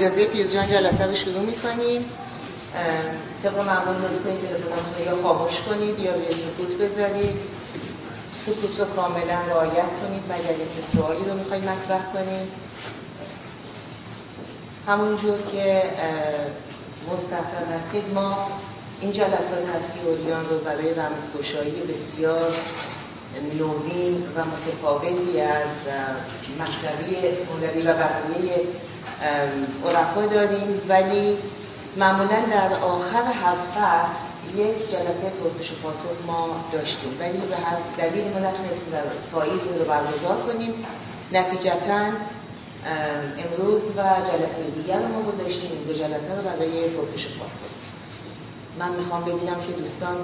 اجازه پیرجان جلسه رو شروع می‌کنیم. طبق معمول لطف کنید تلفناتون یا خاموش کنید یا روی سکوت بذارید. سکوت رو کاملا رعایت کنید مگر اینکه سوالی رو می‌خواید مطرح کنید. همونجور که مستحصل هستید ما این جلسات هستی اوریان رو برای رمزگشایی بسیار نوین و متفاوتی از مشنوی هنری و بقیه عرفا داریم ولی معمولا در آخر هر فصل یک جلسه پرسش و پاسخ ما داشتیم. ولی به هر دلیل ما نتونستیم در پاییز رو برگزار کنیم. نتیجتا امروز و جلسه دیگر ما گذاشتیم. دو جلسه رو برای پرسش و پاسخ. من می‌خوام ببینم که دوستان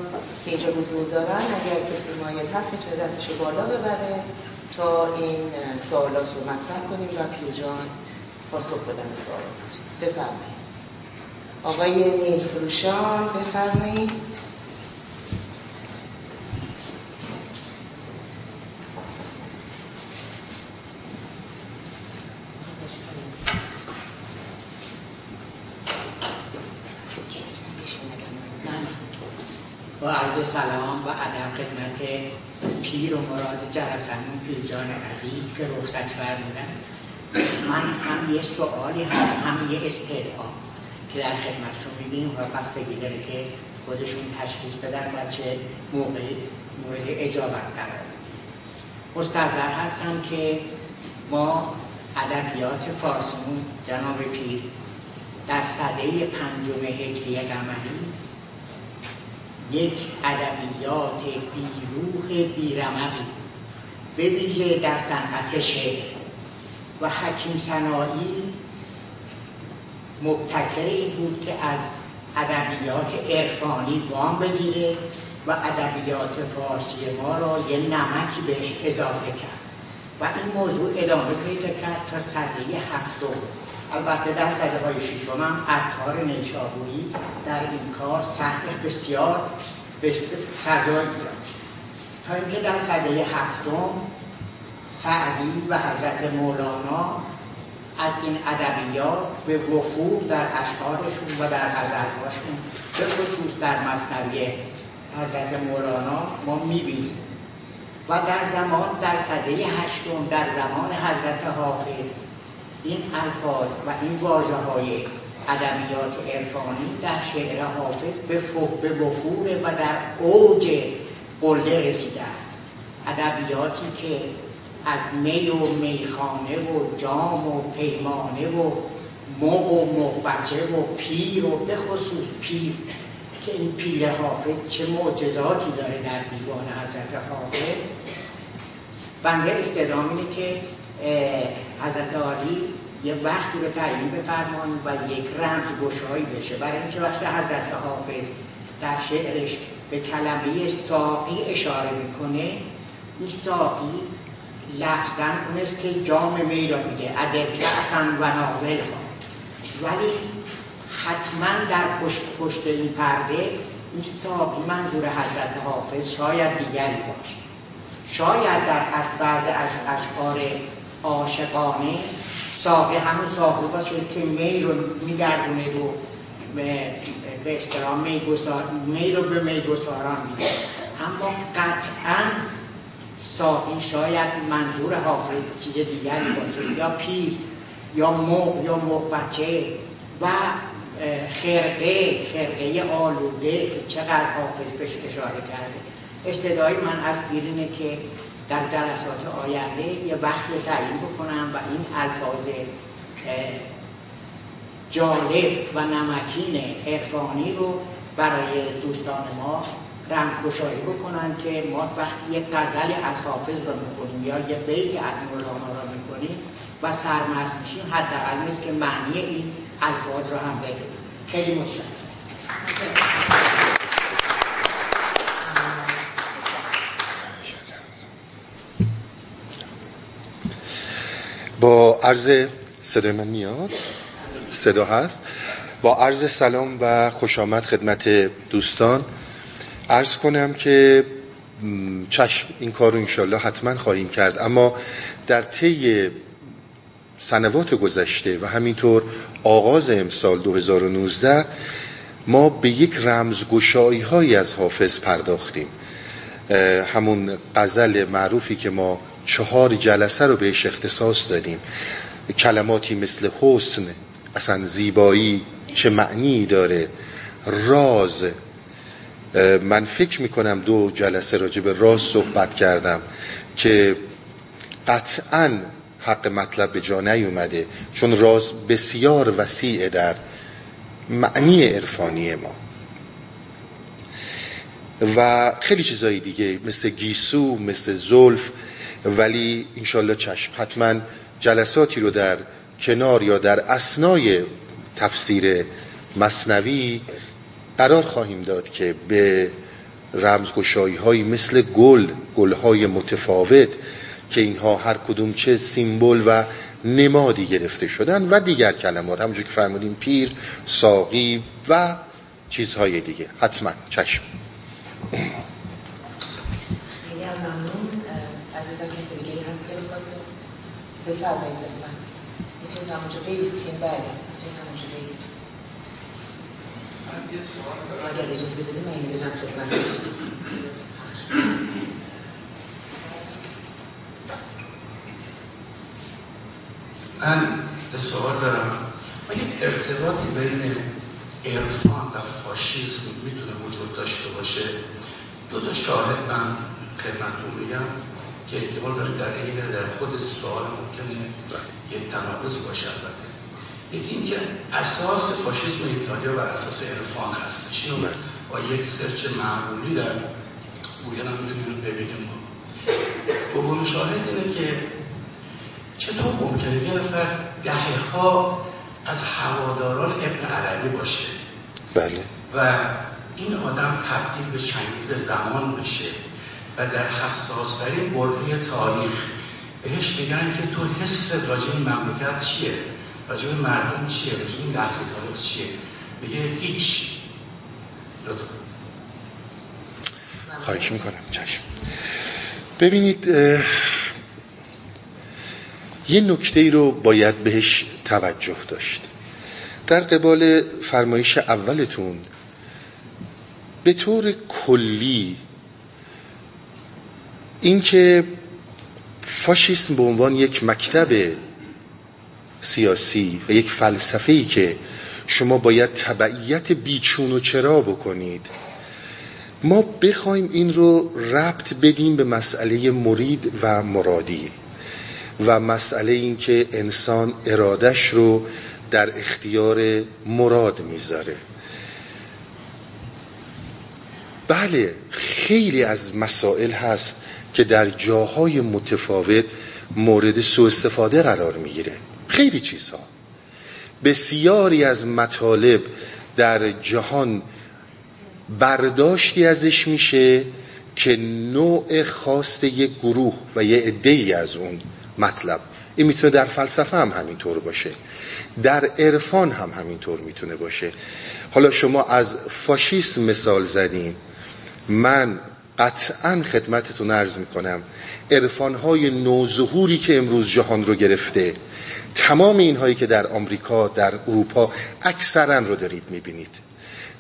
که اینجا حضور دارن اگر کسی مایل هست می‌تونه دستش بالا ببره تا این سوالات رو مطرح کنیم. و پیرجان پاسخ بدن سوالات بفرمایید. آقای نیل فروشان بفرمایید. با عرض سلام و ادب خدمت پیر و مراد جرسمون پیرجان عزیز که رخصت فرمودن. من هم یه سوالی هست هم یه استدعا که در خدمتشون میگیم و بستگی داره که خودشون تشخیص بدن و چه موقع مورد اجابت قرار مستظر هستم که ما ادبیات فارسمون جناب پیر در صده پنجم هجری قمری یک ادبیات بیروح بیرمقی به ویژه در صنعت شعر. و حکیم سنایی مبتکر این بود که از ادبیات عرفانی وام بگیره و ادبیات فارسی ما را یه نمکی بهش اضافه کرد. و این موضوع ادامه پیدا کرد تا صده هفتم. البته در صده های شیشم هم عطار نیشابوری در این کار سهم بسیار سزایی داشت. تا اینکه در صده هفتم سعدی و حضرت مولانا از این ادبیات به وفور در اشعارشون و در غزلهاشون به خصوص در مصنوی حضرت مولانا ما می‌بینیم. و در زمان در صده هشتم در زمان حضرت حافظ این الفاظ و این واجه های ادبیات عرفانی در شعر حافظ به, به وفور و در اوج قله رسیده است. ادبیاتی که از می و میخانه و جام و پیمانه و مغ و مغبچه و پیر و به خصوص پیر که این پیر حافظ چه معجزاتی داره در دیوان حضرت حافظ؟ بنده استدام اینه که حضرت عالی یه وقتی رو تعیین بفرمان و یک رمز گشایی بشه. برای اینکه وقتی حضرت حافظ در شعرش به کلمه ساقی اشاره می‌کنه این ساقی لفظا اون است که جام می را میگه. که اصلا و ناول ولی حتما در پشت پشت این پرده این منظور حضرت حافظ شاید دیگری باشه. شاید در بعض اشعار عاشقانه ساقی همون ساقی باشه که می رو میگردونه رو به اصطلاح می رو به میگساران میده اما قطعا ساقی شاید منظور حافظ چیز دیگری باشه یا پیر یا موق یا موق بچه و خرقه خرقه آلوده که چقدر حافظ بهش اشاره کرده. استدای من از پیرینه که در جلسات آینده یه وقت رو تعیین بکنم و این الفاظ جالب و نمکین عرفانی رو برای دوستان ما رنگ گشایی بکنن که ما وقتی یک غزل از حافظ رو می‌کنیم یا یه بیت از مولانا رو می‌کنیم و سرمست میشیم حداقل نیست که معنی این الفاظ رو هم بگیم خیلی متشکرم. با عرض صدای من میاد؟ صدا هست. با عرض سلام و خوش آمد خدمت دوستان. عرض کنم که چشم این کار رو انشالله حتما خواهیم کرد. اما در طی سنوات گذشته و همینطور آغاز امسال 2019 ما به یک رمزگشایی های از حافظ پرداختیم. همون قزل معروفی که ما چهار جلسه رو بهش اختصاص دادیم. کلماتی مثل حسن اصلا زیبایی چه معنی داره؟ راز من فکر می‌کنم دو جلسه راجع به راز صحبت کردم که قطعا حق مطلب به جا نیومده چون راز بسیار وسیع در معنی عرفانی ما. و خیلی چیزایی دیگه مثل گیسو مثل زلف ولی انشالله چشم حتما جلساتی رو در کنار یا در اسنای تفسیر مصنوی قرار خواهیم داد که به رمزگشایی هایی مثل گل گل های متفاوت که اینها هر کدوم چه سیمبل و نمادی گرفته شدن و دیگر کلمات همونجور که فرمودیم پیر ساقی و چیزهای دیگه. حتما. چشم. بفرمایید لطفا. می‌تونید همونجا بیستیم. بله می‌تونید همونجا بیستیم. اگر اجازه من اینو بدم خدمت. من به سوال دارم. آیا ارتباطی بین عرفان و فاشیسم می‌تونه وجود داشته باشه؟ دو تا شاهد من خدمتتون میگم که احتمال داره در این در خود سوال ممکنه یک تناقض باشه البته. یکی اینکه اساس فاشیسم ایتالیا بر اساس عرفان هست. اینو با یک سرچ معمولی در گوگل هم می‌تونید ببینیم. دوم شاهد اینه که چطور ممکنه یه نفر دهه ها از هواداران ابن عربی باشه بله. و این آدم تبدیل به چنگیز زمان بشه و در حساس ترین برهه تاریخ بهش میگن که تو حس راجع این مملکت چیه؟ راجع مردم چیه؟ راجع این لحظه تاریخ چیه؟ میگه هیچ. لطفا. خواهش می‌کنم. چشم. ببینید یه نکته ای رو باید بهش توجه داشت. در قبال فرمایش اولتون به طور کلی اینکه فاشیسم به عنوان یک مکتب سیاسی و یک فلسفه ای که شما باید تبعیت بیچون و چرا بکنید. ما بخوایم این رو ربط بدیم به مسئله مرید و مرادی و مسئله این که انسان ارادش رو در اختیار مراد می‌ذاره. بله خیلی از مسائل هست که در جاهای متفاوت مورد سوء استفاده قرار می‌گیره. خیلی چیزها. بسیاری از مطالب در جهان برداشتی ازش میشه که نوع خواست یک گروه و یه عده از اون مطلب. این می‌تونه در فلسفه هم همینطور باشه. در عرفان هم همینطور می‌تونه باشه. حالا شما از فاشیسم مثال زدین. من قطعا خدمتتون عرض می‌کنم عرفانهای نوظهوری که امروز جهان رو گرفته تمام اینهایی که در آمریکا در اروپا اکثرا رو دارید می‌بینید.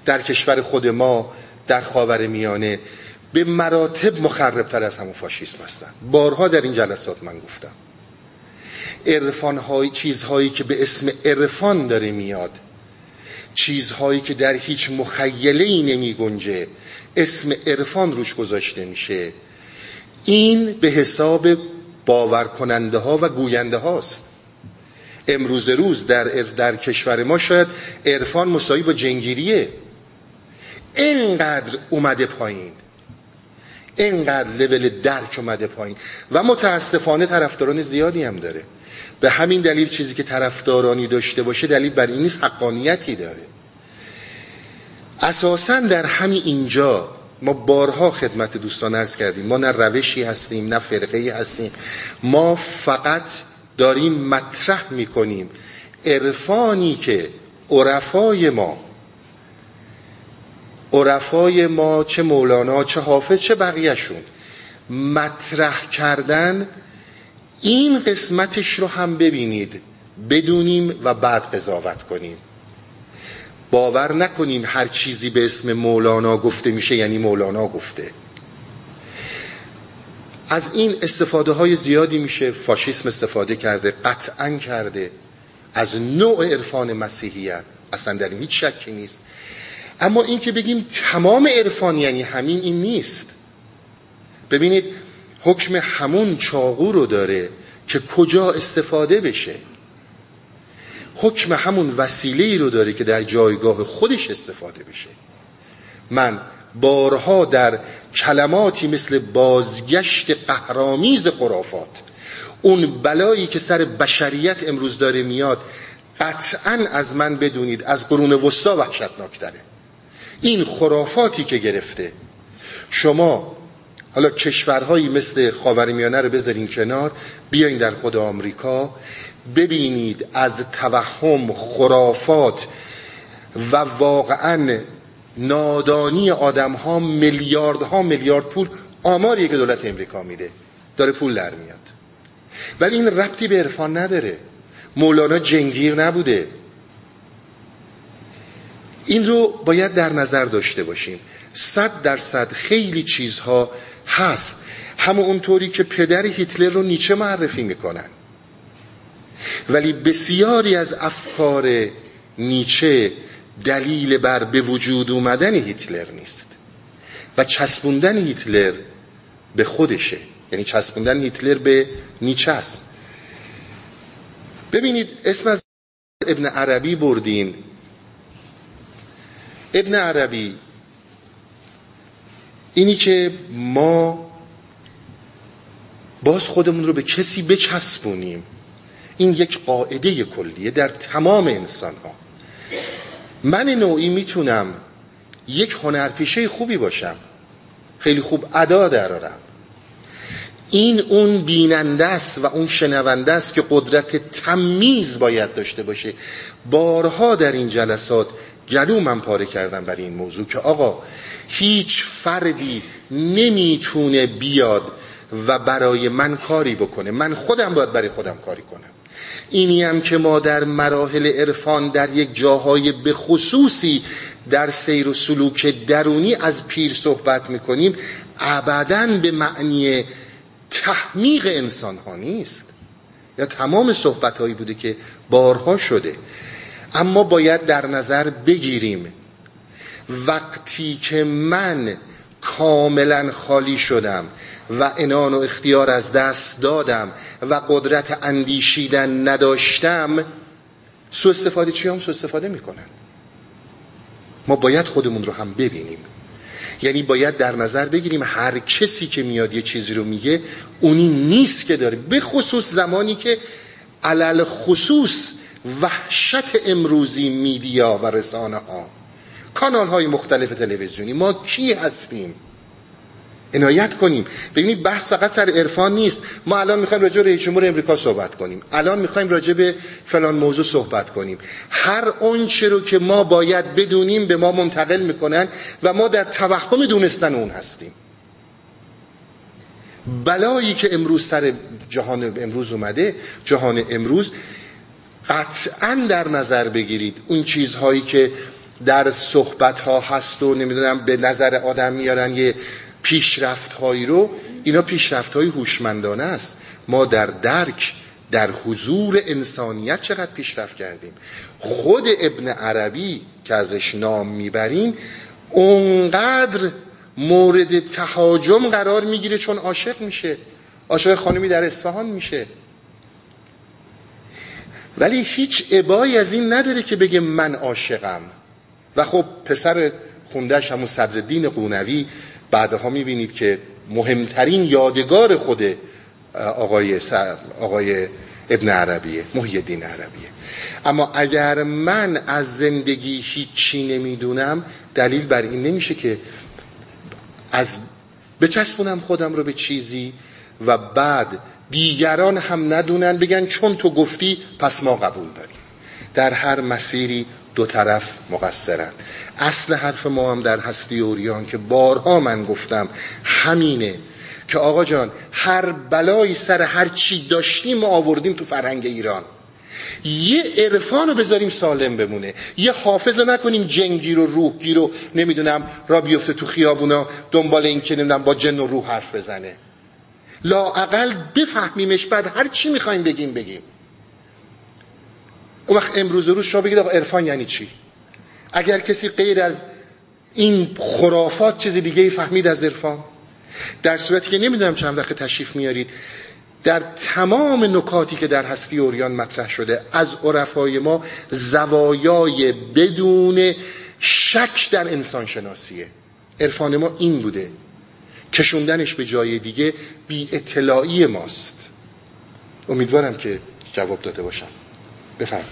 در کشور خود ما در خاور میانه به مراتب مخربتر از همون فاشیسم هستن. بارها در این جلسات من گفتم. عرفان چیزهایی که به اسم عرفان داره میاد چیزهایی که در هیچ مخیله ای نمی گنجه اسم عرفان روش گذاشته میشه. این به حساب باور کننده ها و گوینده هاست امروز روز در, در کشور ما شاید عرفان مساوی با جنگیریه. اینقدر اومده پایین. اینقدر لول درک اومده پایین. و متاسفانه طرفداران زیادی هم داره. به همین دلیل چیزی که طرفدارانی داشته باشه دلیل بر این نیست حقانیتی داره. اساسا در همین اینجا ما بارها خدمت دوستان ارز کردیم. ما نه روشی هستیم نه فرقه هستیم. ما فقط داریم مطرح می‌کنیم. عرفانی که عرفای ما عرفای ما چه مولانا چه حافظ چه بقیهشون مطرح کردن این قسمتش رو هم ببینید بدونیم و بعد قضاوت کنیم. باور نکنیم هر چیزی به اسم مولانا گفته میشه یعنی مولانا گفته. از این استفاده های زیادی میشه فاشیسم استفاده کرده قطعا کرده. از نوع عرفان مسیحیت اصلا در این هیچ شکی نیست. اما این که بگیم تمام عرفان یعنی همین این نیست. ببینید حکم همون چاقو رو داره که کجا استفاده بشه. حکم همون وسیله ای رو داره که در جایگاه خودش استفاده بشه. من بارها در کلماتی مثل بازگشت قهرامیز خرافات اون بلایی که سر بشریت امروز داره میاد قطعا از من بدونید از قرون وسطا وحشتناکتره این خرافاتی که گرفته شما حالا کشورهایی مثل خاورمیانه رو بذارین کنار بیاین در خود آمریکا ببینید از توهم خرافات و واقعا نادانی آدم ها میلیارد ها میلیارد پول آماریه که دولت امریکا میده. داره پول در میاد. ولی این ربطی به عرفان نداره. مولانا جنگیر نبوده. این رو باید در نظر داشته باشیم. صد درصد خیلی چیزها هست. همه اونطوری که پدر هیتلر رو نیچه معرفی می‌کنن. ولی بسیاری از افکار نیچه دلیل بر به وجود اومدن هیتلر نیست. و چسبوندن هیتلر به خودشه. یعنی چسبوندن هیتلر به نیچه است. ببینید اسم از ابن عربی بردین. ابن عربی اینی که ما باز خودمون رو به کسی بچسبونیم. این یک قاعده کلیه در تمام انسان ها من نوعی می‌تونم یک هنرپیشه خوبی باشم. خیلی خوب ادا درارم. این اون بیننده است و اون شنونده است که قدرت تمیز باید داشته باشه. بارها در این جلسات گلو من پاره کردم برای این موضوع که آقا هیچ فردی نمی‌تونه بیاد و برای من کاری بکنه. من خودم باید برای خودم کاری کنم. اینی هم که ما در مراحل عرفان در یک جاهای به خصوصی در سیر و سلوک درونی از پیر صحبت می‌کنیم ابدا به معنی تحمیق انسان ها نیست. یا تمام صحبت هایی بوده که بارها شده. اما باید در نظر بگیریم وقتی که من کاملا خالی شدم و انان و اختیار از دست دادم و قدرت اندیشیدن نداشتم سو استفاده چی هم؟ سو استفاده می‌کنن. ما باید خودمون رو هم ببینیم. یعنی باید در نظر بگیریم هر کسی که میاد یه چیزی رو میگه اونی نیست که داره. به خصوص زمانی که علل خصوص وحشت امروزی میدیا و رسانه ها کانال های مختلف تلویزیونی. ما کی هستیم؟ عنایت کنیم. ببینید بحث فقط سر عرفان نیست. ما الان می‌خوایم راجع به جمهور امریکا صحبت کنیم. الان می‌خوایم راجع به فلان موضوع صحبت کنیم. هر آنچه رو که ما باید بدونیم به ما منتقل می‌کنن و ما در توهم دونستن اون هستیم. بلایی که امروز سر جهان امروز اومده جهان امروز قطعا در نظر بگیرید اون چیزهایی که در صحبت ها هست و نمی‌دونم به نظر آدم میارن یه پیشرفت هایی رو اینا پیشرفت های هوشمندانه است. ما در درک در حضور انسانیت چقدر پیشرفت کردیم. خود ابن عربی که ازش نام می‌بریم اونقدر مورد تهاجم قرار می‌گیره چون عاشق میشه. عاشق خانمی در اصفهان میشه. ولی هیچ عبایی از این نداره که بگه من عاشقم. و خب پسر خوندهش همون صدرالدین قونوی بعدها می‌بینید که مهمترین یادگار خود آقای, آقای ابن عربیه محی دین عربیه. اما اگر من از زندگی هیچی نمی‌دونم دلیل بر این نمیشه که از بچسبونم خودم رو به چیزی و بعد دیگران هم ندونن بگن چون تو گفتی پس ما قبول داریم. در هر مسیری دو طرف مقصرند اصل حرف ما هم در هستی اوریان که بارها من گفتم همینه که آقا جان هر بلایی سر هر چی داشتیم ما آوردیم تو فرهنگ ایران. یه عرفان رو بذاریم سالم بمونه. یه حافظ رو نکنیم جنگیر و روحگیر رو نمی‌دونم را بیفته تو خیابونا دنبال این که نمی‌دونم با جن و روح حرف بزنه. لاعقل بفهمیمش بعد هر چی می‌خوایم بگیم بگیم. اون وقت امروز روز شما بگید آقا عرفان یعنی چی؟ اگر کسی غیر از این خرافات چیزی دیگه فهمید از عرفان در صورتی که نمی‌دونم چند وقت تشریف میارید در تمام نکاتی که در هستی اوریان مطرح شده از عرفای ما زوایای بدون شک در انسان شناسیه عرفان ما این بوده. کشوندنش به جای دیگه بی اطلاعی ماست. امیدوارم که جواب داده باشم. بفرم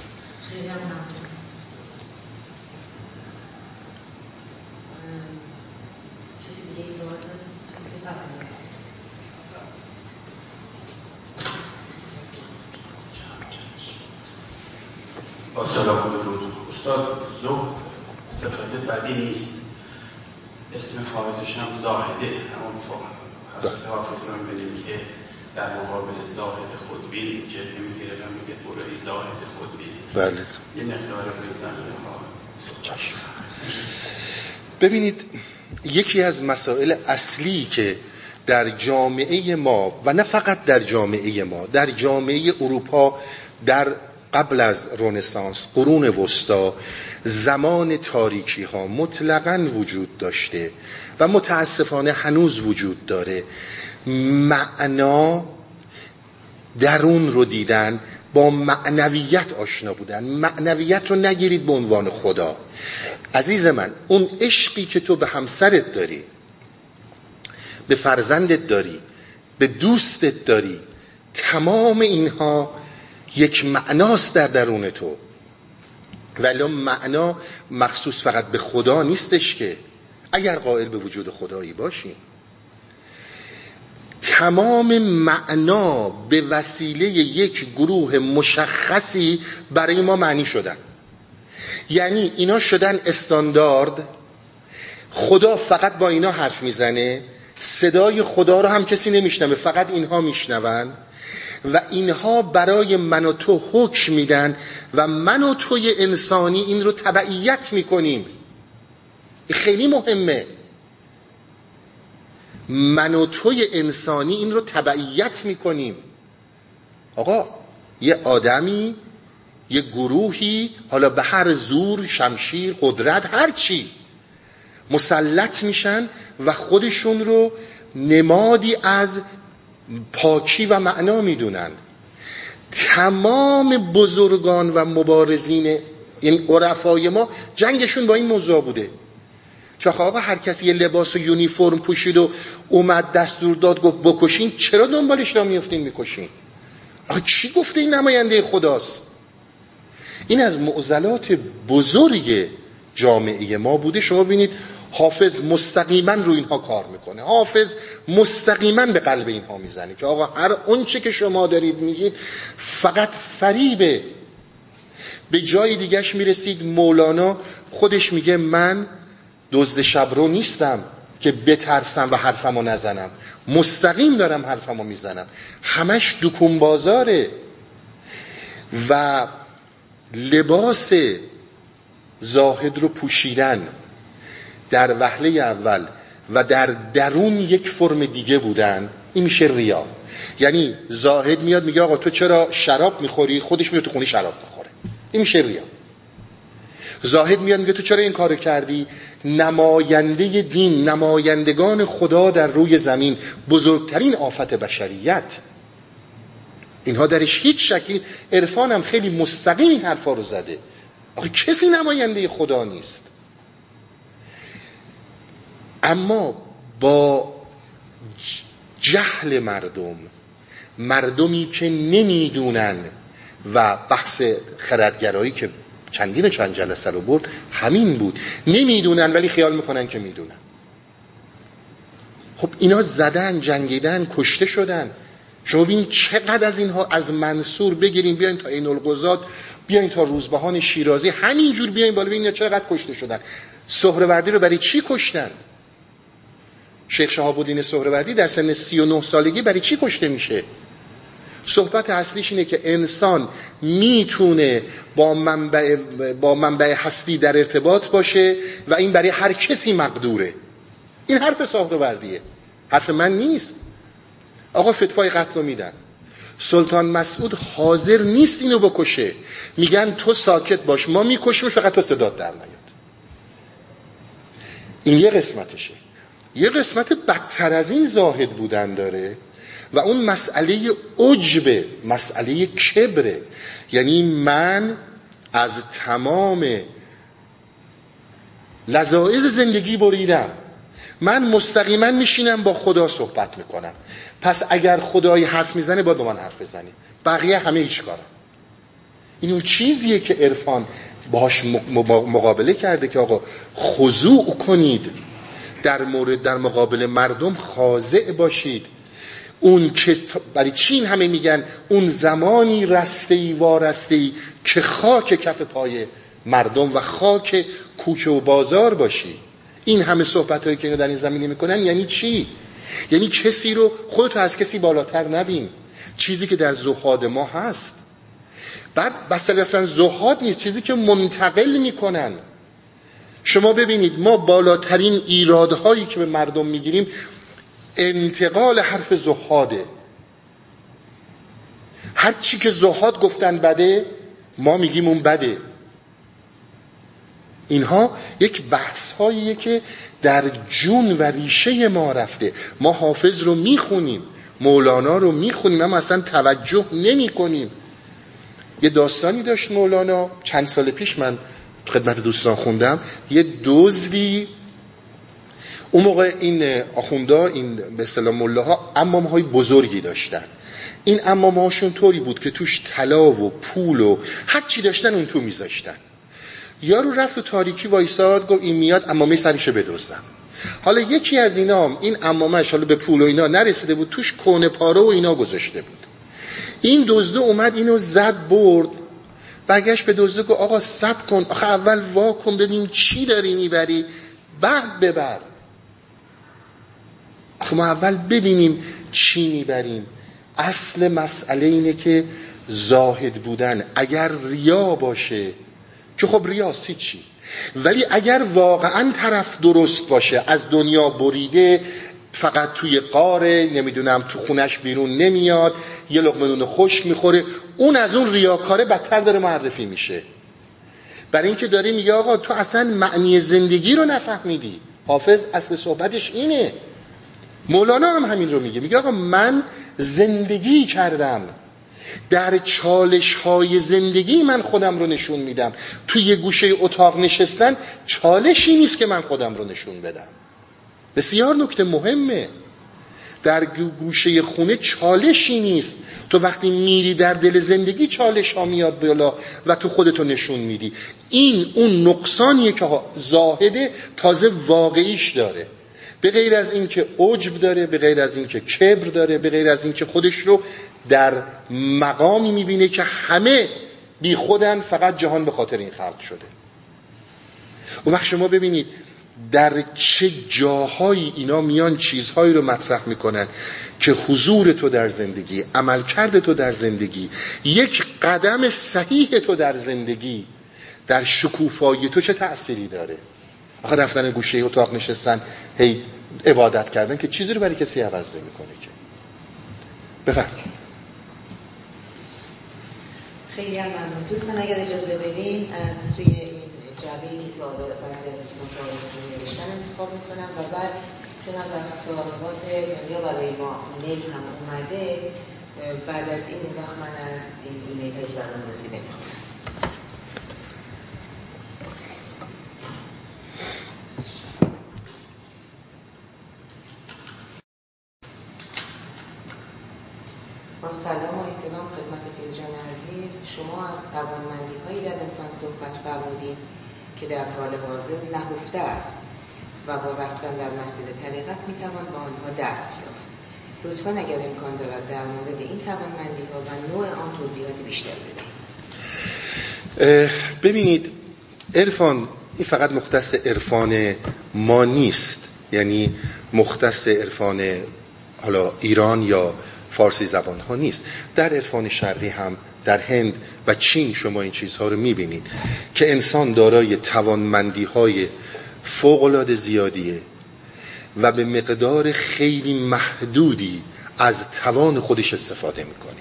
با سلام و درود استاد زهد صفت بدی نیست. اسم خارجش هم زاهده همون حضرت حافظ من بینیم که در مقابل زاهد خودبین جلوه می‌گیره و میگه برای زاهد خودبین بله. یه مقدار ببینید یکی از مسائل اصلی که در جامعه ما و نه فقط در جامعه ما در جامعه اروپا در قبل از رونسانس قرون وسطا زمان تاریکی ها مطلقا وجود داشته و متاسفانه هنوز وجود داره. معنا درون رو دیدن با معنویت آشنا بودن. معنویت رو نگیرید به عنوان خدا. عزیز من اون عشقی که تو به همسرت داری به فرزندت داری به دوستت داری تمام اینها یک معناست در درون تو. ولی معنا مخصوص فقط به خدا نیستش که اگر قائل به وجود خدایی باشیم تمام معنا به وسیله یک گروه مشخصی برای ما معنی شدن. یعنی اینا شدن استاندارد. خدا فقط با اینا حرف می‌زنه. صدای خدا رو هم کسی نمیشنوه فقط اینها میشنون. و اینها برای من و تو حکم میدن و من و توی انسانی این رو تبعیت می‌کنیم. خیلی مهمه. من و توی انسانی این رو تبعیت می‌کنیم. آقا یه آدمی یه گروهی حالا به هر زور شمشیر قدرت هر چی مسلط میشن و خودشون رو نمادی از پاکی و معنا می‌دونن. تمام بزرگان و مبارزین یعنی عرفای ما جنگشون با این موضوع بوده. که آقا هر کسی یه لباس و یونیفرم پوشید و اومد دستور داد گفت بکشین چرا دنبالش را میفتین می‌کشین؟ آقا چی گفته این نماینده خداست؟ این از معضلات بزرگ جامعه ما بوده. شما ببینید حافظ مستقیما رو اینها کار می‌کنه. حافظ مستقیما به قلب اینها می‌زنه که آقا هر اونچه که شما دارید میگید فقط فریبه به جای دیگهش می‌رسید. مولانا خودش میگه من دزد شبرو نیستم که بترسم و حرفمو نزنم. مستقیم دارم حرفمو می‌زنم. همش دکون بازاره و لباس زاهد رو پوشیدن. در وهله اول و در درون یک فرم دیگه بودن این میشه ریا. یعنی زاهد میاد میگه آقا تو چرا شراب می‌خوری؟ خودش میاد تو خونی شراب می‌خوره. این میشه ریا. زاهد میاد میگه تو چرا این کارو کردی؟ نماینده دین نمایندگان خدا در روی زمین بزرگترین آفت بشریت. اینها درش هیچ شکلی عرفان هم خیلی مستقیم این حرفا رو زده. آخه کسی نماینده خدا نیست. اما با جهل مردم مردمی که نمی‌دونن و بحث خردگرایی که چندین چند جلسه رو برد همین بود. نمی‌دونن ولی خیال می‌کنن که می‌دونن. خب اینا زدن جنگیدن کشته شدن. شما ببین چقدر از اینها از منصور بگیریم بیاین تا این القضات بیاین تا روزبهان شیرازی همینجور بیاین بالا ببین چقدر کشته شدن. سهروردی رو برای چی کشتن؟ شیخ شهاب الدین سهروردی در سن 39 سالگی برای چی کشته میشه؟ صحبت اصلیش اینه که انسان می‌تونه با منبع, با منبع هستی در ارتباط باشه و این برای هر کسی مقدوره. این حرف وردیه حرف من نیست. آقا فتفای قتل میدن. سلطان مسعود حاضر نیست اینو بکشه. میگن تو ساکت باش ما می‌کشیم فقط تو صدات در نیاد. این یه قسمتشه. یه قسمت بدتر از این زاهد بودن داره و اون مسئله عجبه مسئله کبره یعنی من از تمام لذاعز زندگی بریدم. من مستقیما میشینم با خدا صحبت می‌کنم. پس اگر خدایی حرف می‌زنه باید با من حرف بزنی. بقیه همه هیچ کارم این اون چیزیه که عرفان باهاش مقابله کرده که آقا خضوع کنید. در مورد در مقابل مردم خاضع باشید. اون که برای چین همه میگن؟ اون زمانی رسته ای وارسته ای که خاک کف پای مردم و خاک کوچه و بازار باشی. این همه صحبت هایی که در این زمینه می‌کنن یعنی چی؟ یعنی کسی رو خودتو از کسی بالاتر نبین. چیزی که در زهاد ما هست. بعد بس اصلا زهاد نیست. چیزی که منتقل می‌کنن. شما ببینید ما بالاترین ایرادهایی که به مردم می‌گیریم انتقال حرف زهاده. هر چی که زهاد گفتن بده ما میگیم اون بده. اینها یک بحث هاییه که در جون و ریشه ما رفته. ما حافظ رو می‌خونیم مولانا رو می‌خونیم اما اصلا توجه نمی کنیم یه داستانی داشت مولانا چند سال پیش من خدمت دوستان خوندم یه دزدی. اون موقع این آخوندا این به اصطلاح ملاها امام های بزرگی داشتن. این امام هاشون طوری بود که توش طلا و پول و هر چی داشتن اون تو میذاشتن. یارو رفت و تاریکی وایساد گفت این میاد امامه سرشو بدوزدم حالا یکی از اینا این امامش حالا به پول و اینا نرسیده بود توش کونه پاره و اینا گذاشته بود. این دزده اومد اینو زد برد. برگشت به دزده گفت آقا سب کن آخه اول وا کن ببین چی داری می‌بری. بعد ببر. آخه ما اول ببینیم چی می‌بریم. اصل مسئله اینه که زاهد بودن اگر ریا باشه که خب ریاسی چی ولی اگر واقعا طرف درست باشه از دنیا بریده فقط توی قاره نمی‌دونم تو خونش بیرون نمیاد یه لقمه نون خشک می‌خوره. اون از اون ریاکاره بدتر داره معرفی میشه. برای اینکه داره میگه آقا تو اصلا معنی زندگی رو نفهمیدی. حافظ اصل صحبتش اینه. مولانا هم همین رو میگه. میگه آقا من زندگی کردم. در چالش های زندگی من خودم رو نشون میدم. توی گوشه اتاق نشستن چالشی نیست که من خودم رو نشون بدم. بسیار نکته مهمه. در گوشه خونه چالشی نیست. تو وقتی میری در دل زندگی چالش ها میاد بالا و تو خودتو نشون میدی. این اون نقصانیه که زاهده تازه واقعیش داره. به غیر از اینکه عجب داره به غیر از اینکه کبر داره به غیر از اینکه خودش رو در مقامی می‌بینه که همه بی خودن فقط جهان به خاطر این خلق شده. و وقت شما ببینید در چه جاهایی اینا میان چیزهایی رو مطرح می‌کنن که حضور تو در زندگی عملکرد تو در زندگی یک قدم صحیح تو در زندگی در شکوفایی تو چه تأثیری داره؟ آخه رفتن گوشه اتاق نشستن هی عبادت کردن که چیزی رو برای کسی عوض نمی‌کنه که. بفرمایید. خیلی ممنون. دوستان اگر اجازه بدین از توی جعبه که سوال بعضی از دوستان سوالاتشون نوشتن انتخاب می‌کنم و بعد چون از سوالات دنیا برای ما میل هم اومده بعد از این وقت من از این ایمیل هایی برام رسیده با سلام و احترام خدمت پیرجان عزیز شما از توانمندی هایی در انسان صحبت فرمودید. که در حال حاضر نهفته است و با رفتن در مسیر طریقت می‌توان با آنها دست یافت. لطفا اگر امکان دارد در مورد این توانمندی ها و نوع آن توضیحات بیشتر بدهید. ببینید عرفان این فقط مختص عرفان ما نیست. یعنی مختص عرفان حالا ایران یا فارسی زبان ها نیست. در عرفان شرقی هم در هند و چین شما این چیزها رو می‌بینید که انسان دارای توانمندی های فوق زیادیه و به مقدار خیلی محدودی از توان خودش استفاده می‌کنه.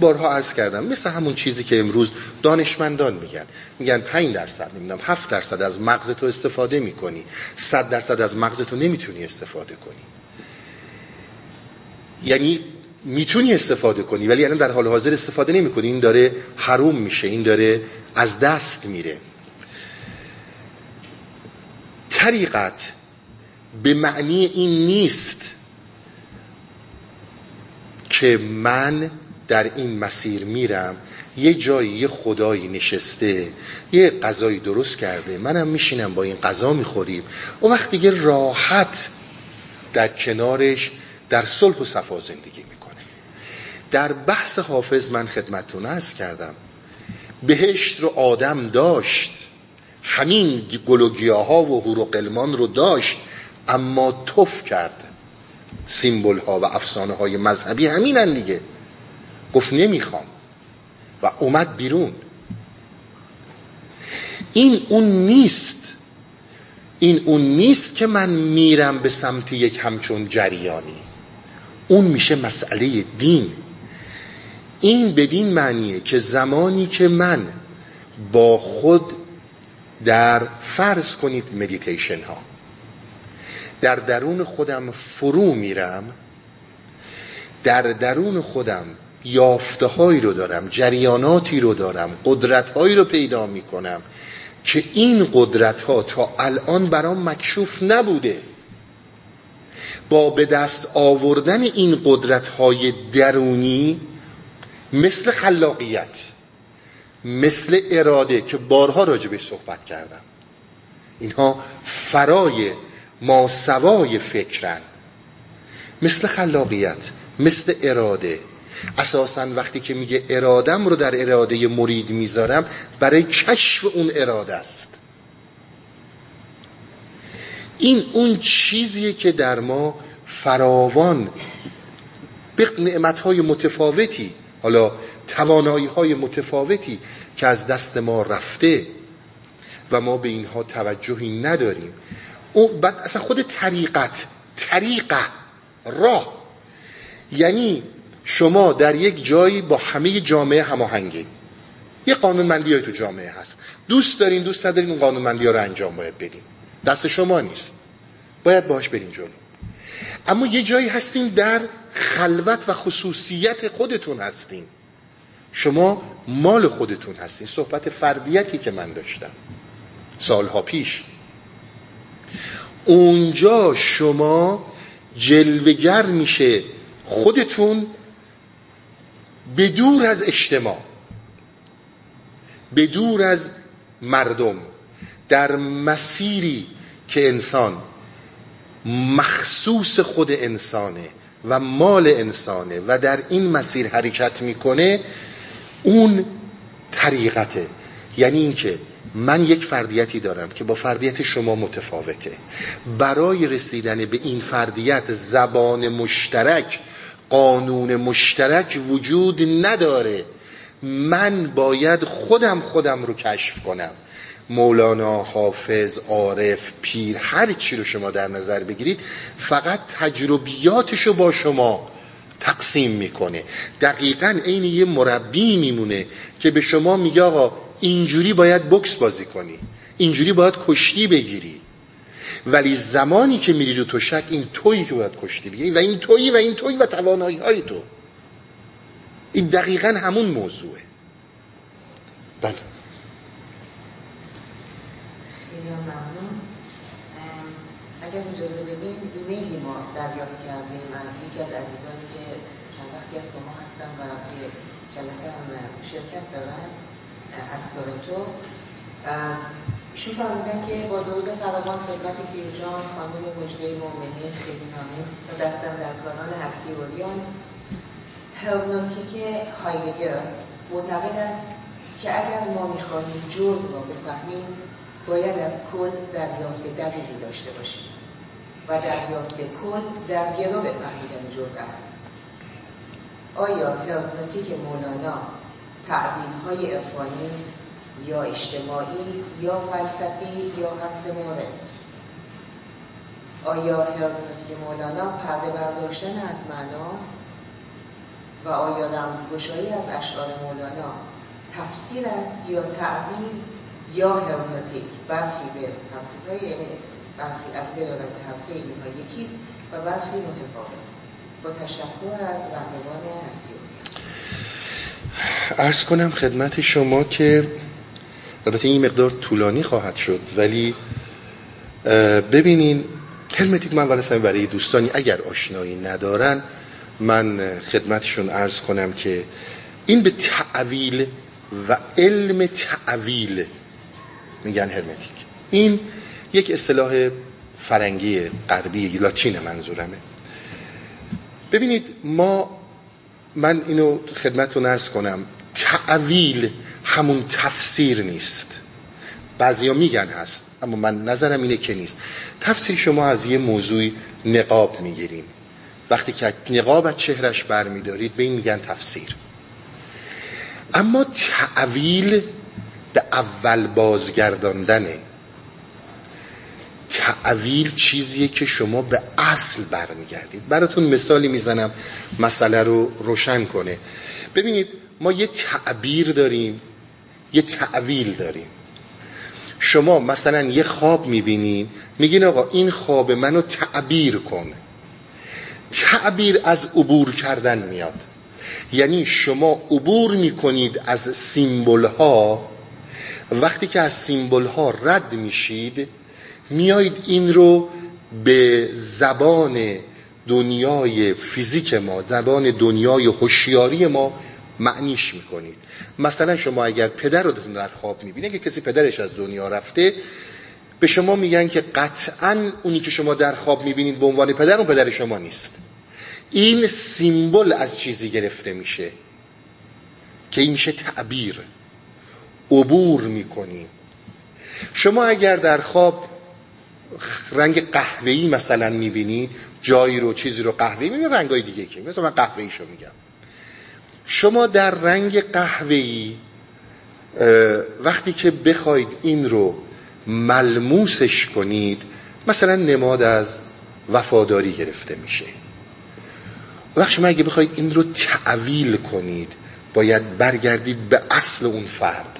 بارها عرض کردم مثل همون چیزی که امروز دانشمندان میگن. میگن 5 درصد نمی‌دونم 7 درصد از مغز تو استفاده می‌کنی. 100 درصد از مغز تو نمی‌تونی استفاده کنی. یعنی می‌تونی استفاده کنی ولی الان در حال حاضر استفاده نمی‌کنی. این داره حروم میشه این داره از دست میره. طریقت به معنی این نیست که من در این مسیر میرم یه جایی یه خدایی نشسته یه غذایی درست کرده منم میشینم با این غذا می‌خوریم. و وقت دیگه راحت در کنارش در صلح و صفا زندگی در بحث حافظ من خدمتتون ارز کردم. بهشت رو آدم داشت همین گل و ها و هور و قلمان رو داشت اما توف کرد. سیمبل ها و افسانه های مذهبی همینن دیگه. گفت نمی‌خوام. و اومد بیرون. این اون نیست. این اون نیست که من میرم به سمت یک همچون جریانی. اون میشه مسئله دین. این بدین معنیه که زمانی که من با خود در فرض کنید مدیتیشن ها در درون خودم فرو میرم در درون خودم یافته هایی رو دارم جریاناتی رو دارم قدرت هایی رو پیدا می‌کنم که این قدرت ها تا الان برام مکشوف نبوده. با به دست آوردن این قدرت های درونی مثل خلاقیت مثل اراده که بارها راجبش صحبت کردم. اینها فرای ما سوای فکرن. مثل خلاقیت مثل اراده. اساسا وقتی که میگه ارادم رو در اراده مرید می‌ذارم برای کشف اون اراده است. این اون چیزیه که در ما فراوان به نعمتهای متفاوتی حالا توانایی های متفاوتی که از دست ما رفته و ما به اینها توجهی نداریم. او بعد اصلا خود طریقت طریقه راه. یعنی شما در یک جایی با همه جامعه هماهنگید یه قانونمندی های تو جامعه هست. دوست دارین دوست ندارین اون قانونمندی ها رو انجام باید بدین. دست شما نیست. باید باش برین جلو. اما یه جایی هستین در خلوت و خصوصیت خودتون هستین. شما مال خودتون هستین. صحبت فردیتی که من داشتم. سالها پیش. اونجا شما جلوگر میشه خودتون به دور از اجتماع به دور از مردم در مسیری که انسان مخصوص خود انسانه و مال انسانه و در این مسیر حرکت می‌کنه اون طریقته. یعنی اینکه من یک فردیتی دارم که با فردیت شما متفاوته. برای رسیدن به این فردیت زبان مشترک قانون مشترک وجود نداره. من باید خودم خودم رو کشف کنم. مولانا حافظ عارف پیر هر چی رو شما در نظر بگیرید فقط تجربیاتش رو با شما تقسیم می‌کنه. دقیقا عین یه مربی میمونه که به شما میگه آقا اینجوری باید بکس بازی کنی. اینجوری باید کشتی بگیری. ولی زمانی که میری رو تشک این تویی که باید کشتی بگیری. و این تویی و این تویی و توانایی های تو. این دقیقا همون موضوعه. بله. اگر اجازه بدین ایمیلی ما دریافت کردیم از یکی از عزیزانی که چند وقتی از ما هستن و به جلسه هم شرکت دارن از تورنتو. ایشون فرمودن که با درود فراوان خدمت پیرجان خانم مجده مومنی خیلی ممنون و دستم در کانال هستی اوریان. هرمنوتیک هایدگر معتقد است که اگر ما می‌خواهیم جز را بفهمیم باید از کل دریافت دقیقی داشته باشیم. و دریافت کل در گرو فهمیدن جز است. آیا هرمنوتیک مولانا تعبیل های ارفانی است یا اجتماعی یا فلسفی یا حدس مورد آیا هرمنوتیک مولانا پرده برداشتن از معناست؟ و آیا رمزگشایی از اشعار مولانا تفسیر است یا تعبیر یا هرمنوتیک برخی به یعنی برخی عقیده دارد که حسیه اینها یکیست و برخی متفاوت. با تشکر از رقیبان هستی. ارز کنم خدمت شما که البته این مقدار طولانی خواهد شد ولی ببینین هرمتیک من ولسم برای دوستانی اگر آشنایی ندارن من خدمتشون ارز کنم که این به تعویل و علم تعویل میگن هرمتیک این یک اصطلاح فرنگی غربی لاتین منظورمه. ببینید ما من اینو خدمتتون ارز کنم تعویل همون تفسیر نیست. بعضیا میگن هست اما من نظرم اینه که نیست. تفسیر شما از یه موضوعی نقاب می‌گیریم وقتی که نقاب از چهرش برمیدارید به این میگن تفسیر. اما تعویل به اول بازگرداندنه. تعویل چیزیه که شما به اصل برمیگردید. براتون مثالی می‌زنم مسئله رو روشن کنه. ببینید ما یه تعبیر داریم یه تعویل داریم. شما مثلا یه خواب می‌بینین میگین آقا این خواب منو تعبیر کن تعبیر از عبور کردن میاد. یعنی شما عبور می‌کنید از سیمبل ها وقتی که از سیمبل ها رد میشید میایید این رو به زبان دنیای فیزیک ما زبان دنیای هوشیاری ما معنیش می‌کنید. مثلا شما اگر پدر رو در خواب می‌بینه که کسی پدرش از دنیا رفته به شما میگن که قطعا اونی که شما در خواب می‌بینید به عنوان پدر اون پدر شما نیست. این سیمبل از چیزی گرفته میشه که این میشه تعبیر. عبور می‌کنیم. شما اگر در خواب رنگ قهوه‌ای مثلا می‌بینید جایی رو چیزی رو قهوه‌ای می‌بینید رنگای دیگه که مثلا من قهوه‌ایشو میگم. شما در رنگ قهوه‌ای وقتی که بخواید این رو ملموسش کنید مثلا نماد از وفاداری گرفته میشه. وقتی شما اگه بخواید این رو تعویل کنید باید برگردید به اصل اون فرد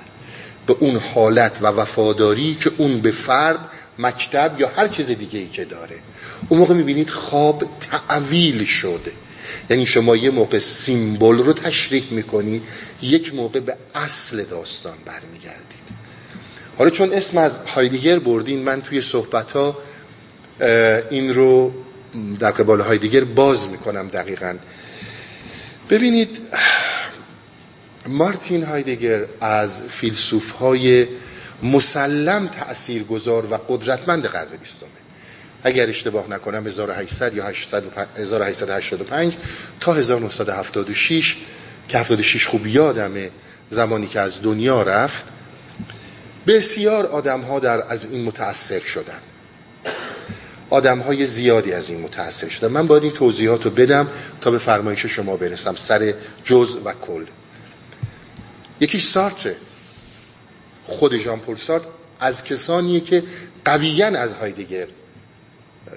به اون حالت و وفاداری که اون به فرد مکتب یا هر چیز دیگه ای که داره. اون موقع می‌بینید خواب تعویل شده. یعنی شما یه موقع سیمبل رو تشریح می‌کنید یک موقع به اصل داستان برمیگردید. حالا چون اسم از هایدیگر بردین من توی صحبت ها این رو در قبال هایدیگر باز می‌کنم دقیقا. ببینید مارتین هایدگر از فیلسوف های مسلم تأثیر گذار و قدرتمند قرن بیستمه. اگر اشتباه نکنم 1800 یا 1885 تا 1976 که 76 خوب یادمه زمانی که از دنیا رفت بسیار آدم ها در از این متأثر شدن. آدم های زیادی از این متأثر شدن. من باید این توضیحات رو بدم تا به فرمایش شما برسم سر جز و کل. یکیش سارتره. خود ژان پل سارت از کسانیه که قویا از هایدگر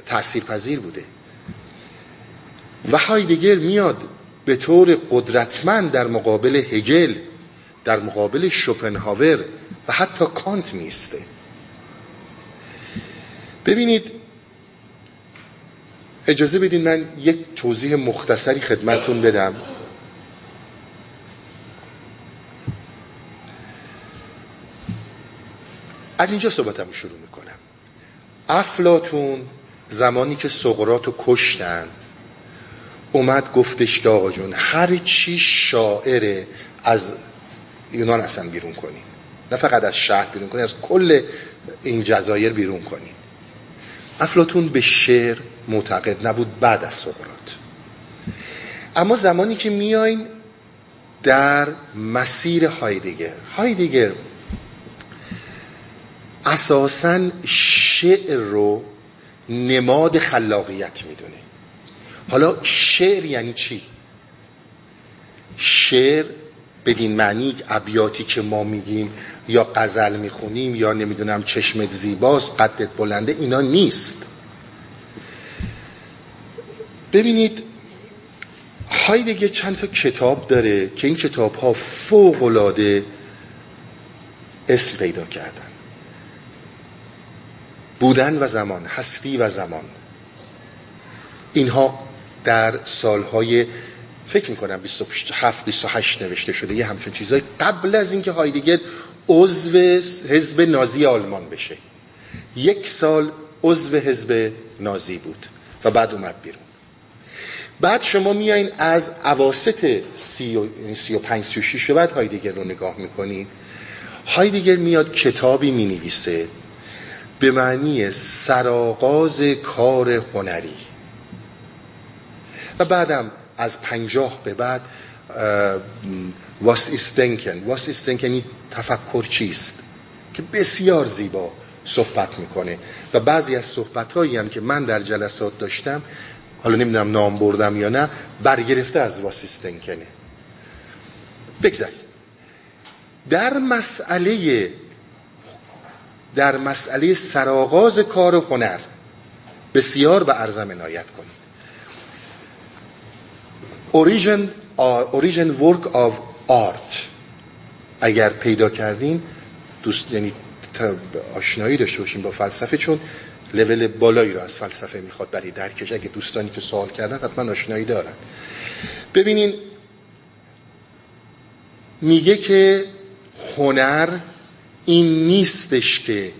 تأثیر پذیر بوده. و هایدگر میاد به طور قدرتمند در مقابل هگل در مقابل شوپنهاور و حتی کانت میسته. ببینید اجازه بدین من یک توضیح مختصری خدمتون بدم. از اینجا صحبتم شروع می‌کنم. افلاتون زمانی که سقرات رو کشتن اومد گفتش که آقا جون هر چی شاعره از یونان اصلا بیرون کنیم نه فقط از شهر بیرون کنیم از کل این جزایر بیرون کنیم افلاتون به شعر معتقد نبود بعد از سقرات اما زمانی که میایم در مسیر هایدگر. هایدگر اساسا شعر رو نماد خلاقیت می‌دونه. حالا شعر یعنی چی؟ شعر بدین معنی ابیاتی که ما میگیم یا غزل می‌خونیم یا نمی‌دونم چشمت زیباست قدت بلنده اینا نیست. ببینید هایدگر چند تا کتاب داره که این کتاب ها فوق العاده اسم پیدا کردن. بودن و زمان هستی و زمان. اینها در سالهای فکر می‌کنم 27 28 نوشته شده یه همچون چیزای قبل از اینکه هایدگر عضو حزب نازی آلمان بشه. یک سال عضو حزب نازی بود و بعد اومد بیرون. بعد شما میایین از عواست یعنی سی و پنج سی و شیش بعد هایدگر رو نگاه می‌کنید. هایدگر میاد کتابی می‌نویسه. به معنی سراغاز کار هنری. و بعدم از پنجاه به بعد واس استنکن. واس استنکن تفکر چیست؟ که بسیار زیبا صحبت می‌کنه. و بعضی از صحبت هایی هم که من در جلسات داشتم حالا نمی‌دونم نام بردم یا نه برگرفته از واسیستنکنه بگذاریم در مسئله در مسئله سراغاز کار و هنر بسیار به ارزم عنایت کنید. origin origin work of art اگر پیدا کردین دوست یعنی آشنایی داشته باشیم با فلسفه چون لول بالایی رو از فلسفه می‌خواد برای درکش. اگه دوستانی که سوال کردن حتما آشنایی دارن. ببینین میگه که هنر این نیستش که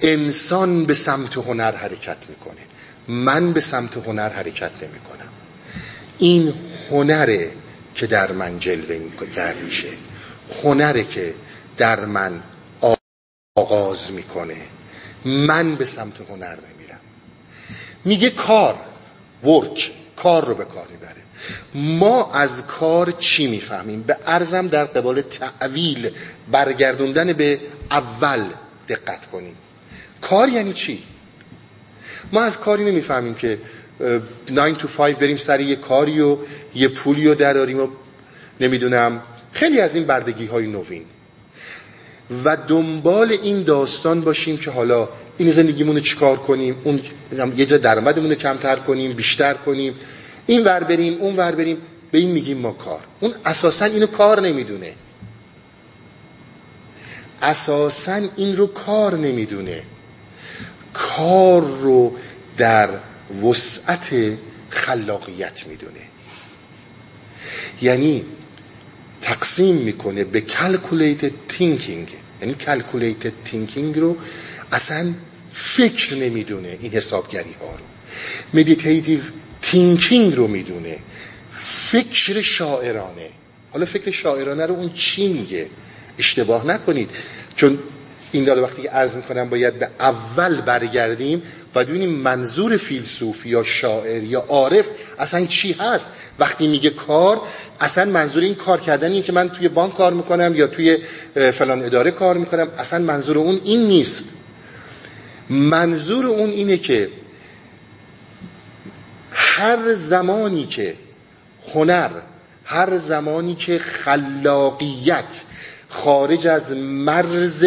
انسان به سمت هنر حرکت می‌کنه. من به سمت هنر حرکت نمی‌کنم. این هنره که در من جلوه میشه هنره که در من آغاز می‌کنه من به سمت هنر نمیرم. میگه کار ورک کار رو به کار می‌بره. ما از کار چی می‌فهمیم؟ به ارزم در قبال تعویل برگردوندن به اول دقت کنیم. کار یعنی چی؟ ما از کاری نمی‌فهمیم که 9 to 5 بریم سر یه کاری و یه پولی رو دراریم و نمی‌دونم خیلی از این بردگی های نوین. و دنبال این داستان باشیم که حالا این زندگیمون رو چیکار کنیم اون یه جا درآمدمون رو کمتر کنیم بیشتر کنیم. این ور بریم اون ور بریم. به این میگیم ما کار. اون اساسا اینو کار نمی‌دونه. اساسا این رو کار نمی‌دونه. کار رو در وسعت خلاقیت می‌دونه. یعنی تقسیم می‌کنه به calculated thinking. یعنی calculated thinking رو اصلا فکر نمی‌دونه این حسابگری ها رو. Meditative thinking رو می‌دونه. فکر شاعرانه. حالا فکر شاعرانه رو اون چی میگه؟ اشتباه نکنید. چون این داره وقتی که عرض می‌کنم باید به اول برگردیم و ببینیم منظور فیلسوف یا شاعر یا عارف اصلا چی هست. وقتی میگه کار اصلا منظور این کار کردنی که من توی بانک کار می‌کنم یا توی فلان اداره کار می‌کنم اصلا منظور اون این نیست. منظور اون اینه که هر زمانی که هنر هر زمانی که خلاقیت خارج از مرز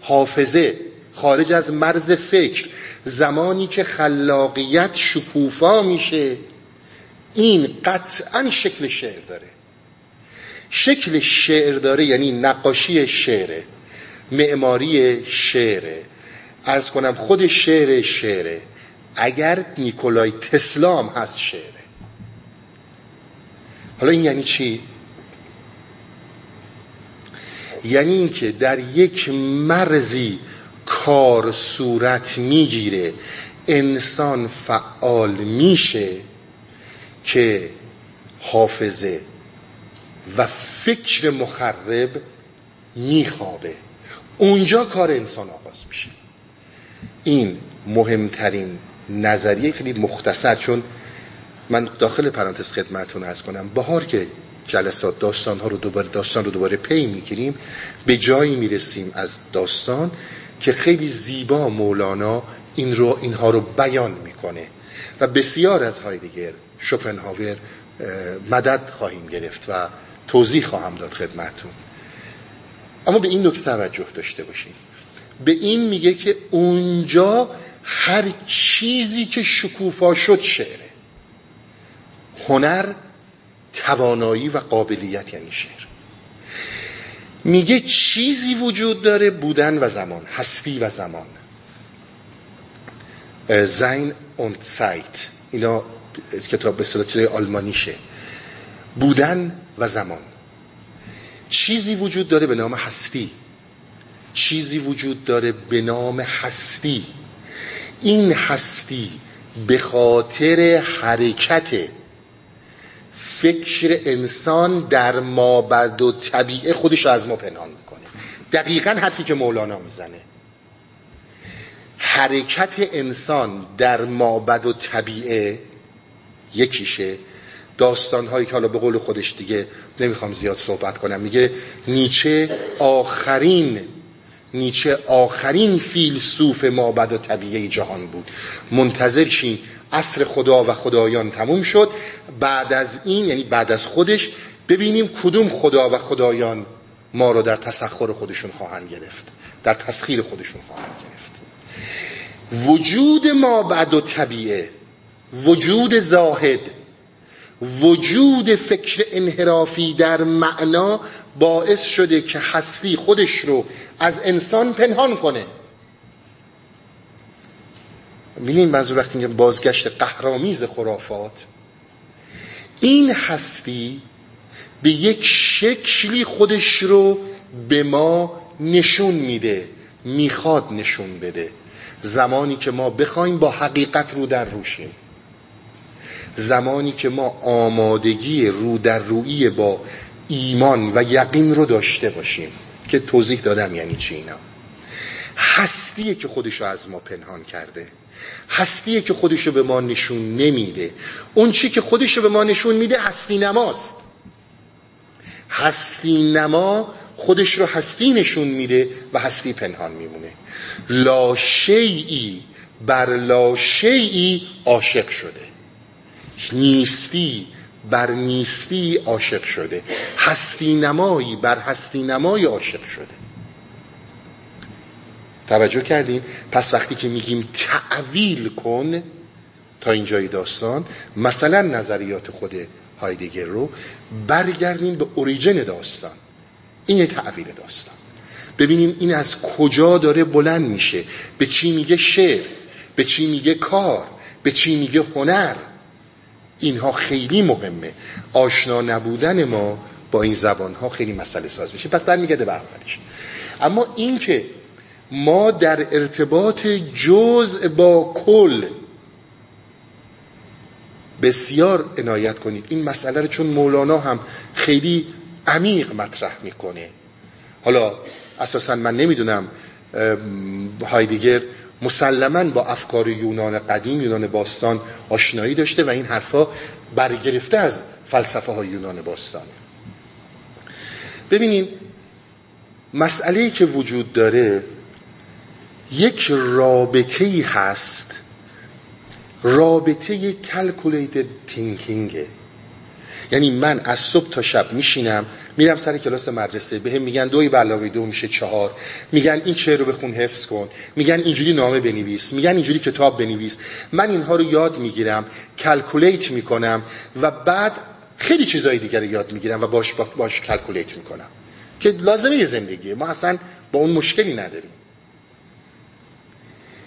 حافظه خارج از مرز فکر زمانی که خلاقیت شکوفا میشه این قطعا شکل شعر داره. شکل شعر داره یعنی نقاشی شعره معماری شعره. ارز کنم خود شعر شعره. اگر نیکولای تسلام هست شعره. حالا این یعنی چی؟ یعنی اینکه در یک مرزی کار صورت می‌گیره انسان فعال میشه که حافظه و فکر مخرب میخوابه. اونجا کار انسان آغاز میشه. این مهمترین نظریه خیلی مختصر چون من داخل پرانتز خدمتون ارز کنم بهار که جلسات داستان ها رو دوباره داستان رو دوباره پی می‌گیریم به جایی می‌رسیم از داستان که خیلی زیبا مولانا این رو اینها رو بیان می‌کنه. و بسیار از هایدگر شوپنهاور مدد خواهیم گرفت و توضیح خواهم داد خدمتون اما به این نکته توجه داشته باشید به این میگه که اونجا هر چیزی که شکوفا شد شعره. هنر توانایی و قابلیت یعنی شعر. میگه چیزی وجود داره بودن و زمان هستی و زمان. زین اون سایت. اینا کتاب به صورت آلمانیشه. بودن و زمان. چیزی وجود داره به نام هستی. چیزی وجود داره به نام هستی. این هستی به خاطر حرکت فکر انسان در مابد و طبیعه خودش از ما پنهان می‌کنه. دقیقا حرفی که مولانا می‌زنه. حرکت انسان در مابد و طبیعه یکیشه. داستان هایی که حالا به قول خودش دیگه نمی‌خوام زیاد صحبت کنم. میگه نیچه آخرین نیچه آخرین فیلسوف مابد و طبیعه جهان بود. منتظر شین عصر خدا و خدایان تموم شد. بعد از این یعنی بعد از خودش ببینیم کدوم خدا و خدایان ما رو در تسخر خودشون خواهند گرفت. در تسخیر خودشون خواهند گرفت. وجود ما بعد و طبیعه وجود زاهد وجود فکر انحرافی در معنا باعث شده که هستی خودش رو از انسان پنهان کنه. میلین منظور وقتی میگم بازگشت قهرامیز خرافات این هستی به یک شکلی خودش رو به ما نشون میده می‌خواد نشون بده. زمانی که ما بخوایم با حقیقت رو در روشیم زمانی که ما آمادگی رو در روی با ایمان و یقین رو داشته باشیم که توضیح دادم یعنی چی اینا. هستیه که خودش رو از ما پنهان کرده. هستیه که خودش رو به ما نشون نمیده. اون چی که خودش رو به ما نشون میده هستی نماست. هستی نما خودش رو هستی نشون میده و هستی پنهان میمونه. لا شیعی بر لا شیعی عاشق شده. نیستی بر نیستی عاشق شده. هستی نمایی بر هستی نمایی عاشق شده. توجه کردین؟ پس وقتی که میگیم تعویل کن تا اینجای داستان مثلا نظریات خود هایدگر رو برگردیم به اوریجن داستان. این یه تعویل داستان. ببینیم این از کجا داره بلند میشه. به چی میگه شعر؟ به چی میگه کار؟ به چی میگه هنر؟ اینها خیلی مهمه. آشنا نبودن ما با این زبان ها خیلی مسئله ساز میشه. پس برمیگرده به اولش. اما این که ما در ارتباط جزء با کل بسیار عنایت کنید این مسئله رو چون مولانا هم خیلی عمیق مطرح می‌کنه. حالا اساسا من نمی‌دونم هایدگر مسلما با افکار یونان قدیم یونان باستان آشنایی داشته و این حرفا برگرفته از فلسفه های یونان باستان. ببینید مسئله که وجود داره یک رابطه ای هست. رابطه calculated thinking ه یعنی من از صبح تا شب میشینم میرم سر کلاس مدرسه بهم میگن دو به علاوه دو میشه چهار. میگن این چه رو بخون حفظ کن. میگن اینجوری نامه بنویس. میگن اینجوری کتاب بنویس. من اینها رو یاد می‌گیرم calculate می‌کنم و بعد خیلی چیزای دیگر یاد می‌گیرم و باش باش کلکولیت می‌کنم. که لازمه زندگیه. ما اصلا با اون مشکلی نداریم.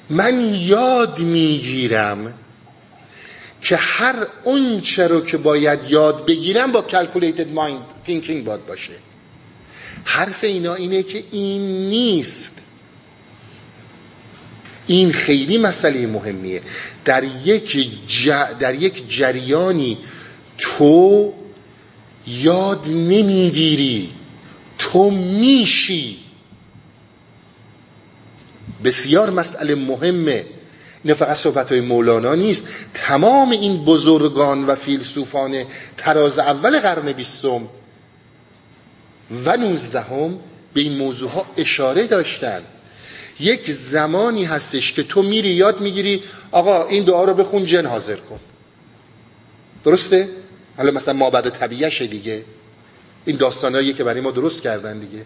من یاد می‌گیرم که هر اون رو که باید یاد بگیرم با calculated mind thinking باید باشه. حرف اینا اینه که این نیست. این خیلی مسئله مهمیه. در یک, در یک جریانی تو یاد نمی‌گیری. تو میشی. بسیار مسئله مهمه. این فقط صحبت های مولانا نیست تمام این بزرگان و فیلسوفان تراز اول قرن بیستم و نوزدهم به این موضوع ها اشاره داشتن یک زمانی هستش که تو میری یاد می‌گیری آقا این دعا رو بخون جن حاضر کن. درسته؟ حالا مثلا ما بعد طبیعشه دیگه. این داستانایی که برای ما درست کردن دیگه.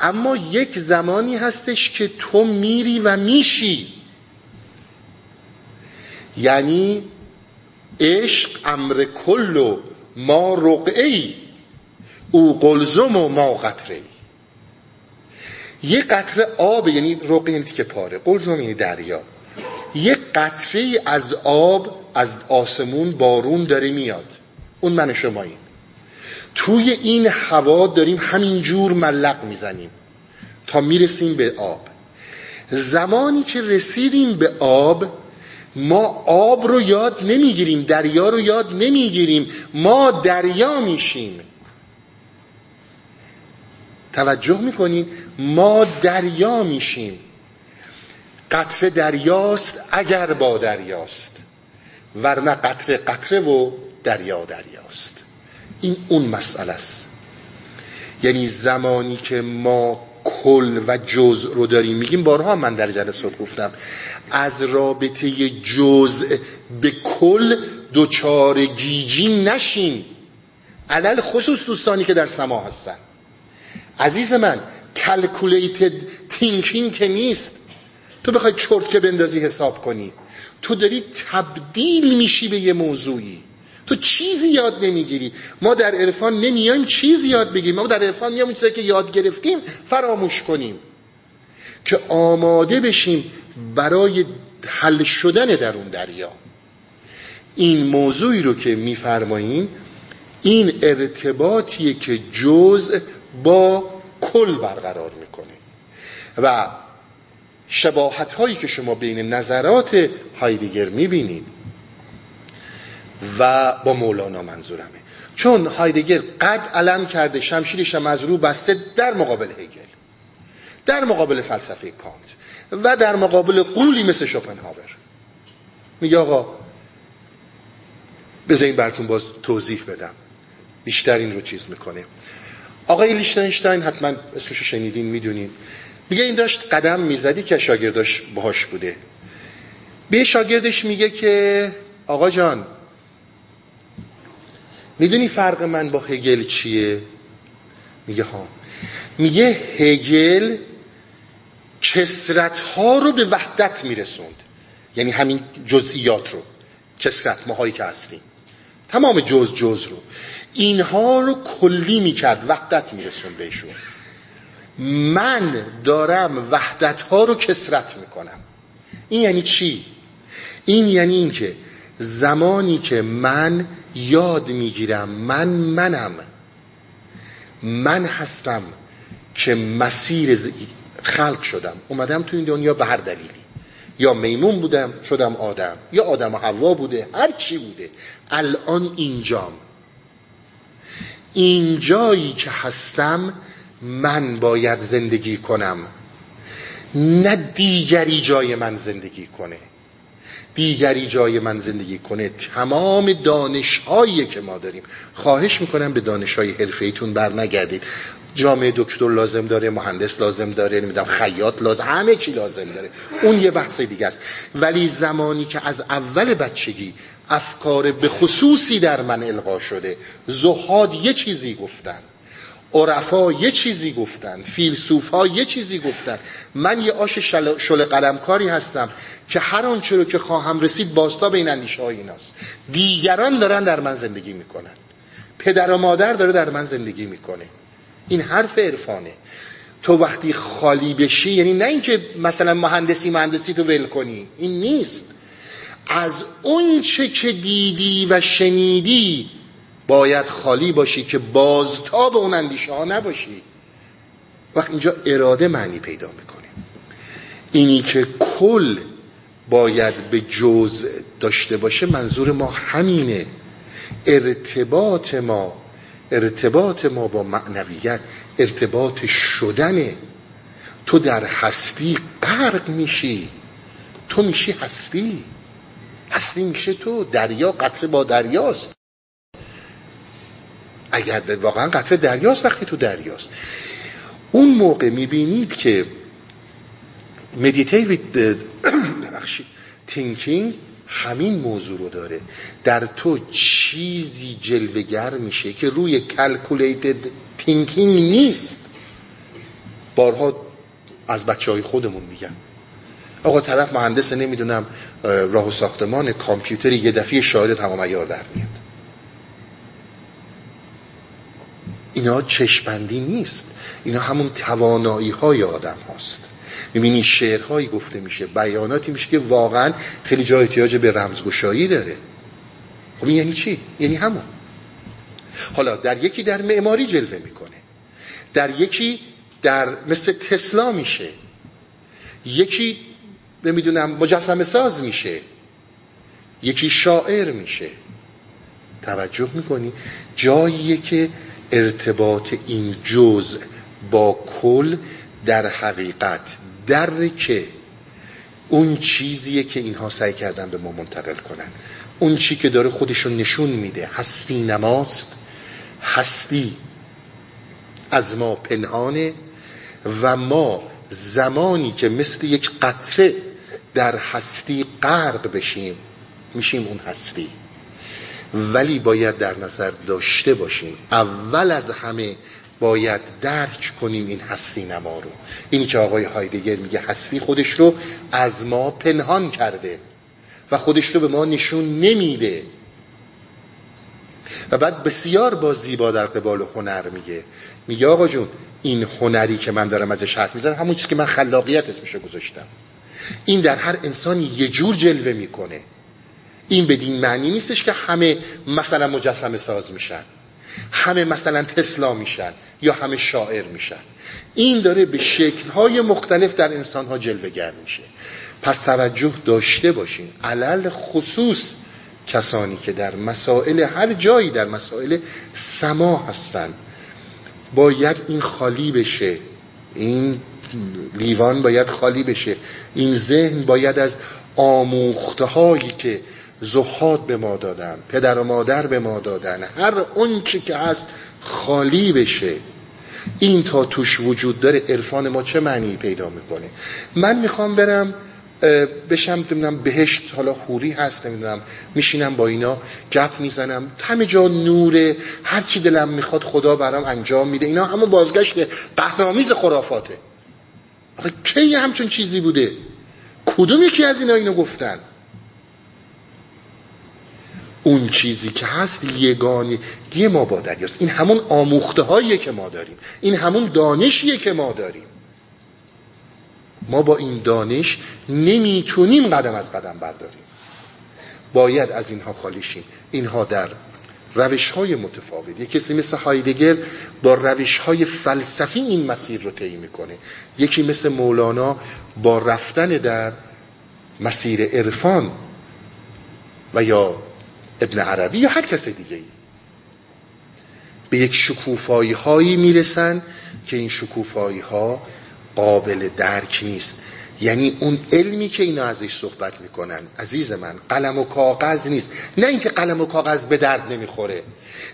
اما یک زمانی هستش که تو میری و میشی. یعنی عشق امر کل ما رقعی او قلزم و ما قطره یه قطره آب یعنی رقعه یعنی که پاره. قلزم یعنی دریا. یه قطره از آب از آسمون بارون داره میاد. اون من شماییم. توی این هوا داریم همینجور ملق می‌زنیم تا می‌رسیم به آب. زمانی که رسیدیم به آب ما آب رو یاد نمی‌گیریم دریا رو یاد نمی‌گیریم. ما دریا میشیم. توجه می‌کنین ما دریا میشیم. قطره دریاست اگر با دریاست. ورنه قطره قطره و دریا دریاست. این اون مسئله است. یعنی زمانی که ما کل و جز رو داریم میگیم بارها من در جلسات گفتم از رابطه جزء به کل دوچار گیجی نشین. علی‌الخصوص دوستانی که در سما هستن. عزیز من calculated thinking که نیست. تو بخوای چرتکه بندازی حساب کنی. تو داری تبدیل میشی به یه موضوعی. تو چیزی یاد نمی‌گیری. ما در عرفان نمیایم چیزی یاد بگیریم. ما در عرفان میایم چیزی که یاد گرفتیم فراموش کنیم. که آماده بشیم برای حل شدن در اون دریا. این موضوعی رو که میفرماییم این ارتباطیه که جزء با کل برقرار می‌کنه. و شباهت هایی که شما بین نظرات هایدگر می‌بینید و با مولانا منظورمه. چون هایدگر قد علم کرده شمشیرش هم از رو بسته در مقابل هگل. در مقابل فلسفه کانت و در مقابل قولی مثل شوپنهاور. میگه آقا بذارین براتون باز توضیح بدم. بیشتر این رو چیز می‌کنه. آقای لیشتنشتاین حتما اسمشو شنیدین می‌دونین. میگه این داشت قدم می‌زدی که شاگرداش باهاش بوده. به شاگردش میگه که آقا جان می‌دونی فرق من با هگل چیه؟ میگه ها. میگه هگل کسرت ها رو به وحدت میرسوند. یعنی همین جزئیات رو. کسرت ماهایی که هستیم. تمام جز جز رو. اینها رو کلی می‌کرد وحدت میرسون بهشون. من دارم وحدت ها رو کسرت می‌کنم. این یعنی چی؟ این یعنی این که زمانی که من یاد می‌گیرم من منم. من هستم که مسیر خلق شدم. اومدم تو این دنیا به هر دلیلی. یا میمون بودم شدم آدم. یا آدم و حوا بوده هر چی بوده. الان اینجام. اینجایی که هستم من باید زندگی کنم. نه دیگری جای من زندگی کنه. دیگری جای من زندگی کنه. تمام دانشهایی که ما داریم. خواهش می‌کنم به دانشهای حرفیتون بر نگردید جامعه دکتر لازم داره مهندس لازم داره نمی‌دونم خیاط لازم همه چی لازم داره. اون یه بحث دیگه است. ولی زمانی که از اول بچگی افکار به خصوصی در من القا شده زهاد یه چیزی گفتن عرفا یه چیزی گفتن فیلسوف ها یه چیزی گفتن. من یه آش شل, شل قلمکاری هستم که هر آنچه رو که خواهم رسید باستا بین اندیشه های ایناست. دیگران دارن در من زندگی می‌کنن. پدر و مادر داره در من زندگی می‌کنه. این حرف عرفانه. تو وقتی خالی بشی یعنی نه اینکه مثلا مهندسی مهندسی تو ول کنی این نیست. از اون چه که دیدی و شنیدی باید خالی باشی که بازتاب اون اندیشه ها نباشی. وقت اینجا اراده معنی پیدا می‌کنه. اینی که کل باید به جز داشته باشه منظور ما همینه. ارتباط ما ارتباط ما با معنویت ارتباط شدنه تو در هستی غرق میشی. تو میشی هستی. هستی میشه تو. دریا قطره با دریاست. اگر واقعا قطره دریاست وقتی تو دریاست. اون موقع می‌بینید که meditative thinking همین موضوع رو داره. در تو چیزی جلوه‌گر میشه که روی calculated thinking نیست. بارها از بچه های خودمون میگن. آقا طرف مهندس نمی‌دونم راه و ساختمان کامپیوتری یه دفعه شاعر تمام عیار در میاد. اینا چشم‌بندی نیست. اینا همون توانایی های آدم هاست. می‌بینی شعرهایی گفته میشه بیاناتی میشه که واقعا خیلی جای احتیاج به رمزگشایی داره. خب یعنی چی؟ یعنی همون. حالا در یکی در معماری جلوه می‌کنه. در یکی در مثل تسلا میشه. یکی نمی‌دونم مجسم ساز میشه. یکی شاعر میشه. توجه می‌کنی؟ جاییه که ارتباط این جزء با کل در حقیقت در که اون چیزیه که اینها سعی کردن به ما منتقل کنن. اون چی که داره خودشون نشون میده. هستی نماست. هستی از ما پنهانه و ما زمانی که مثل یک قطره در هستی غرق بشیم میشیم اون هستی. ولی باید در نظر داشته باشیم. اول از همه باید درک کنیم این هستی نما رو. اینی که آقای هایدگر میگه هستی خودش رو از ما پنهان کرده و خودش رو به ما نشون نمیده. و بعد بسیار با زیبا در قبال هنر میگه. میگه آقا جون این هنری که من دارم ازش حرف می‌زنم همون چیزی که من خلاقیت اسمشو گذاشتم. این در هر انسانی یه جور جلوه می‌کنه. این بدین معنی نیستش که همه مثلا مجسم ساز میشن. همه مثلا تسلا میشن یا همه شاعر میشن. این داره به شکلهای مختلف در انسانها جلوگر میشه. پس توجه داشته باشین. علل خصوص کسانی که در مسائل هر جایی در مسائل سما هستن باید این خالی بشه. این لیوان باید خالی بشه. این ذهن باید از آموخته هایی که زهاد به ما دادن پدر و مادر به ما دادن هر اون چی که هست خالی بشه. این تا توش وجود داره عرفان ما چه معنی پیدا می‌کنه؟ من می‌خوام برم بشم نمی‌دونم بهشت حالا خوری هست نمی‌دونم میشینم با اینا گپ می‌زنم. همه جا نوره هر چی دلم می‌خواد خدا برام انجام میده. اینا همون بازگشت قهرامیز خرافاته. آخه کی همچون چیزی بوده؟ کدوم یکی از اینا اینو گفتن؟ اون چیزی که هست یگانگی ما با این همون آموخته هاییه که ما داریم. این همون دانشیه که ما داریم. ما با این دانش نمی‌تونیم قدم از قدم برداریم. باید از اینها خالی شیم. اینها در روش های متفاوت. یک کسی مثل هایدگر با روش های فلسفی این مسیر رو طی می‌کنه. یکی مثل مولانا با رفتن در مسیر عرفان و یا ابن عربی یا هر کس دیگه ای به یک شکوفایی هایی می‌رسن که این شکوفایی ها قابل درک نیست. یعنی اون علمی که اینا ازش صحبت می‌کنن عزیز من قلم و کاغذ نیست. نه اینکه قلم و کاغذ به درد نمی‌خوره.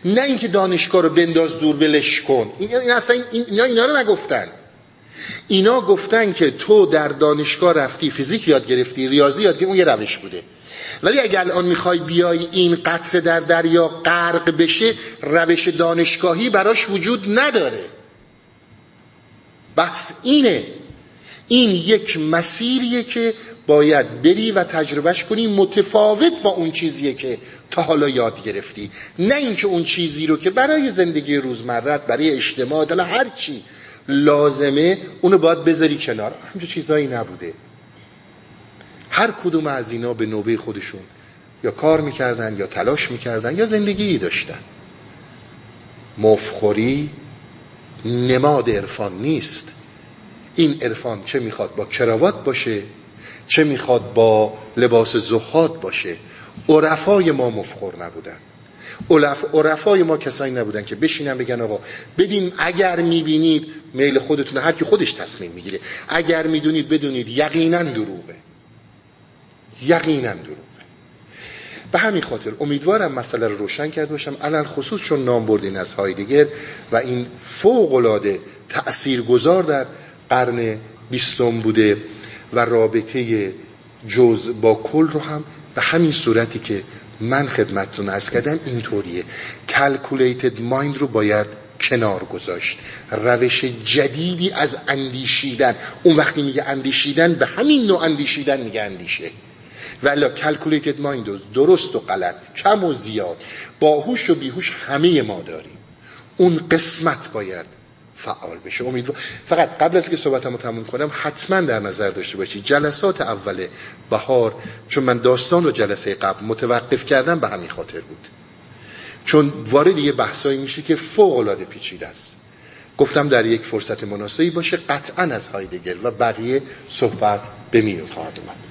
نه اینکه دانشگاه رو بنداز دور ولش کن. این اصلا اینا اینا رو نگفتن. اینا گفتن که تو در دانشگاه رفتی فیزیک یاد گرفتی ریاضی یاد گرفتی اون یه روش بوده. ولی اگر الان می‌خوای بیای این قطره در دریا غرق بشه روش دانشگاهی براش وجود نداره. بس اینه. این یک مسیریه که باید بری و تجربهش کنی متفاوت با اون چیزیه که تا حالا یاد گرفتی. نه اینکه اون چیزی رو که برای زندگی روزمرت برای اجتماع دل هر چی لازمه اونو باید بذاری کنار. همچه چیزایی نبوده. هر کدوم از اینا به نوبه خودشون یا کار می‌کردن یا تلاش می‌کردن یا زندگی داشتن. مفخوری نماد عرفان نیست. این عرفان چه می‌خواد با کراوات باشه چه می‌خواد با لباس زخات باشه؟ عرفای ما مفخور نبودن. عرفای ما کسایی نبودن که بشینن بگن آقا بدین اگر می‌بینید میل خودتون هر کی خودش تصمیم می‌گیره. اگر می‌دونید بدونید یقینا دروغه. یقینا دروغه. به همین خاطر امیدوارم مسئله رو روشن کرده باشم علل خصوص چون نام بردین از هایدگر و این فوق العاده تاثیرگذار در قرن بیستم بوده و رابطه جز با کل رو هم به همین صورتی که من خدمتتون ارز کردم اینطوریه. کلکولیتد مایند رو باید کنار گذاشت. روش جدیدی از اندیشیدن. اون وقتی میگه اندیشیدن به همین نوع اندیشیدن میگه اندیشه. ولی کلکولیتد مایند درست و غلط کم و زیاد. باهوش و بیهوش همه ما داریم. اون قسمت باید فعال بشه. امیدوار فقط قبل از که صحبتمو تموم کنم حتما در نظر داشته باشید. جلسات اول بهار چون من داستان رو جلسه قبل متوقف کردم به همین خاطر بود. چون وارد یه بحثایی میشه که فوق العاده پیچیده است. گفتم در یک فرصت مناسبی باشه قطعا از هایدگر و بقیه صحبت به میون خواهد اومد.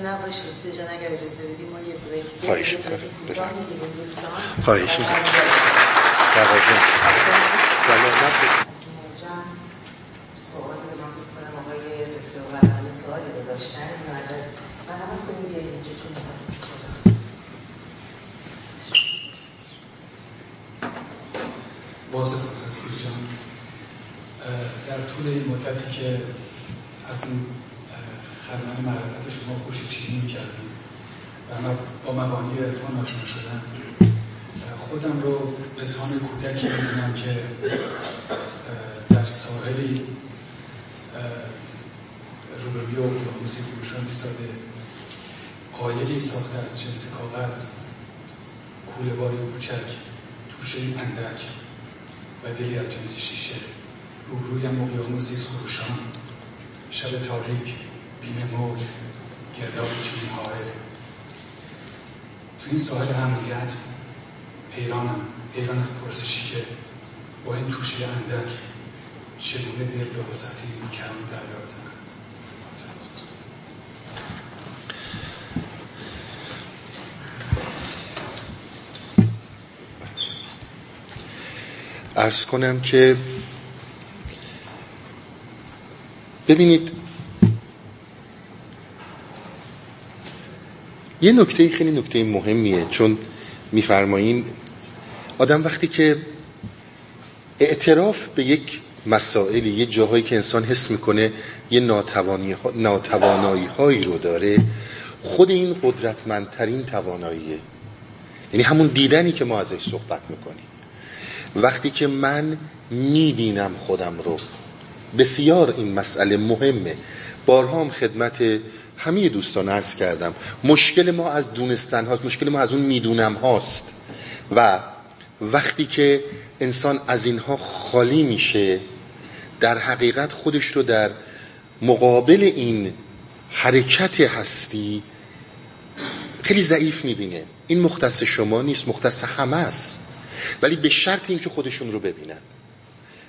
نباشید به جان اگر اجازه بدیم ما یه بریک خواهش خواهش سوال من کنم آقای دکتر قرآن سوالی رو داشتن. مرحبت کنیم بیایید اینجا. چون باز پروفسور جان. در طول این مدتی که از این خدمت معرفت شما خوش چینی می‌کردیم و من با مبانی عرفان آشنا شدم. خودم رو به سان کودکی می‌بینم که در ساحلی روبروی اقیانوسی فروشان ایستاده. قایقی ساخته از جنس کاغذ کوله باری کوچک توشه اندک و دلی از جنس شیشه. روبرویم اقیانوسی فروشان شب تاریک. بین موج گرداب حائل تو این ساحل امنیت حیرانم. حیران از پرسشی که با این توشه اندک چگونه دل به وسطی کم دریا بزنم. ارز کنم که ببینید یه نکته خیلی نکته مهمیه چون میفرمایین آدم وقتی که اعتراف به یک مسائلی یه جاهایی که انسان حس می‌کنه یه ناتوانایی هایی رو داره خود این قدرتمندترین تواناییه. یعنی همون دیدنی که ما ازش صحبت می‌کنیم. وقتی که من می‌بینم خودم رو بسیار این مسئله مهمه. بارها هم خدمت همه دوستان عرض کردم مشکل ما از دونستن هاست مشکل ما از اون می‌دونم هاست. و وقتی که انسان از اینها خالی میشه در حقیقت خودش رو در مقابل این حرکت هستی خیلی ضعیف می‌بینه. این مختص شما نیست مختص همه است. ولی به شرط اینکه خودشون رو ببینن.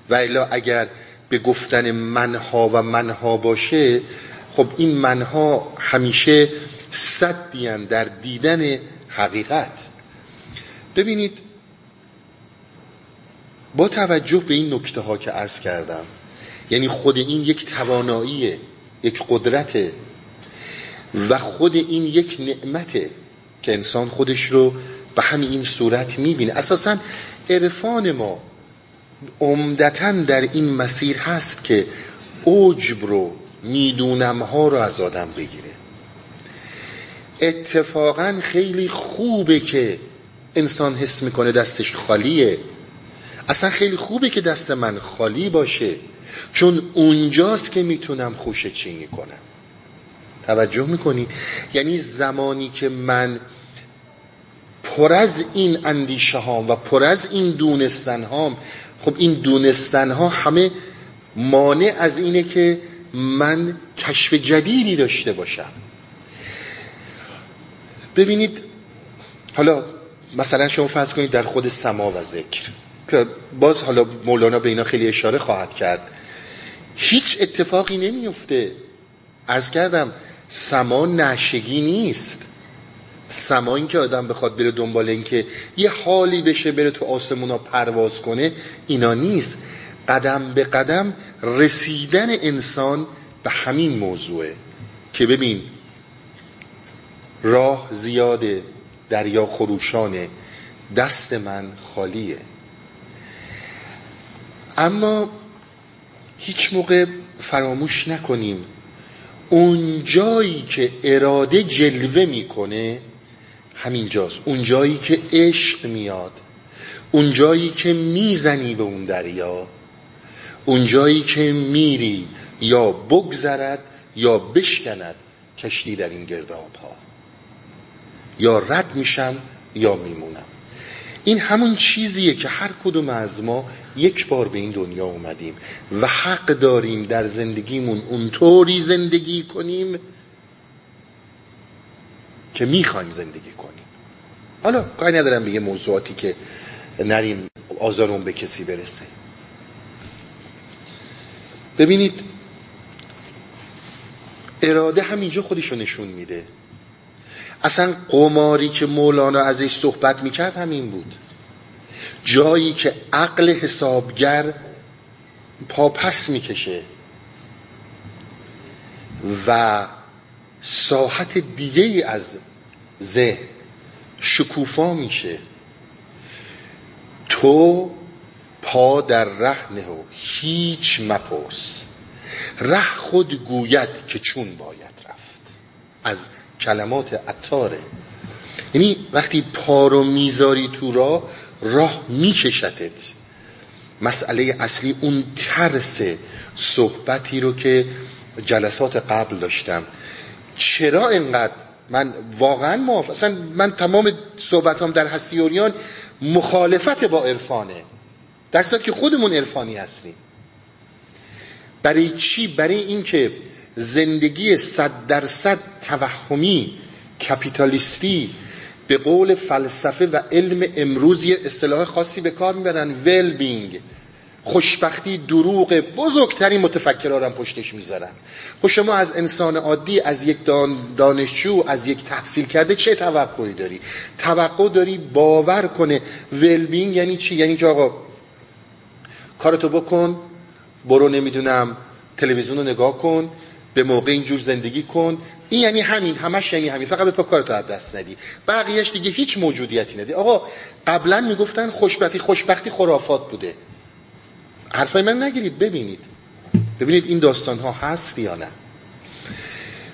و الا اگر به گفتن منها و منها باشه خب این منها همیشه صدیان در دیدن حقیقت. ببینید با توجه به این نکته ها که عرض کردم یعنی خود این یک تواناییه یک قدرته و خود این یک نعمته که انسان خودش رو به همین این صورت می‌بینه. اساسا عرفان ما عمدتا در این مسیر هست که عجب رو می‌دونم ها رو از آدم بگیره. اتفاقا خیلی خوبه که انسان حس می‌کنه دستش خالیه. اصلا خیلی خوبه که دست من خالی باشه چون اونجاست که می‌تونم خوش چینی کنم. توجه می‌کنی؟ یعنی زمانی که من پر از این اندیشه هام و پر از این دونستن هام خب این دونستن ها همه مانع از اینه که من کشف جدیدی داشته باشم. ببینید حالا مثلا شما فرض کنید در خود سما و ذکر که باز حالا مولانا به اینا خیلی اشاره خواهد کرد. هیچ اتفاقی نمیفته ارز کردم سما نشگی نیست. سما این که آدم بخواد بره دنبال این که یه حالی بشه بره تو آسمونا پرواز کنه اینا نیست. قدم به قدم رسیدن انسان به همین موضوعه که ببین راه زیاده دریا خروشانه دست من خالیه. اما هیچ موقع فراموش نکنیم اون جایی که اراده جلوه می‌کنه همین جاست. اون جایی که عشق میاد اون جایی که می‌زنی به اون دریا اون جایی که میری یا بگذرد یا بشکند کشتی در این گرداب ها یا رد میشم یا میمونم. این همون چیزیه که هر کدوم از ما یک بار به این دنیا اومدیم و حق داریم در زندگیمون اونطوری زندگی کنیم که می‌خوایم زندگی کنیم. حالا کاری ندارم به یه موضوعاتی که نریم آزارون به کسی برسه. ببینید اراده همینجا خودشو نشون میده. اصلا قماری که مولانا ازش صحبت می‌کرد همین بود. جایی که عقل حسابگر پاپس می‌کشه و ساحت دیگه از ذهن شکوفا میشه تو پا در ره نه و هیچ مپرس. ره خود گوید که چون باید رفت. از کلمات عطاره. یعنی وقتی پا رو می‌ذاری تو راه راه میکشتت مسئله اصلی اون ترس صحبتی رو که جلسات قبل داشتم. چرا اینقدر؟ من واقعا موافق. اصلا من تمام صحبتام در هستیوریان مخالفت با عرفانه. در که خودمون عرفانی هستیم. برای چی؟ برای اینکه زندگی صد درصد توهمی کپیتالیستی به قول فلسفه و علم امروز یه اصطلاح خاصی به کار می‌برن ویل بینگ خوشبختی دروغ بزرگترین متفکرها هم پشتش می‌ذارن. خب شما از انسان عادی از یک دانشجو از یک تحصیل کرده چه توقعی داری؟ توقع داری باور کنه. ویلبینگ یعنی چی؟ یعنی که آقا کارتو بکن برو نمی‌دونم تلویزیون رو نگاه کن به موقع اینجور زندگی کن. این یعنی همین همش یعنی همین. فقط به کارتو از دست ندی. بقیهش دیگه هیچ موجودیتی ندی. آقا قبلا می‌گفتن خوشبختی خوشبختی خرافات بوده. حرفای من نگیرید ببینید. ببینید این داستان ها هست یا نه.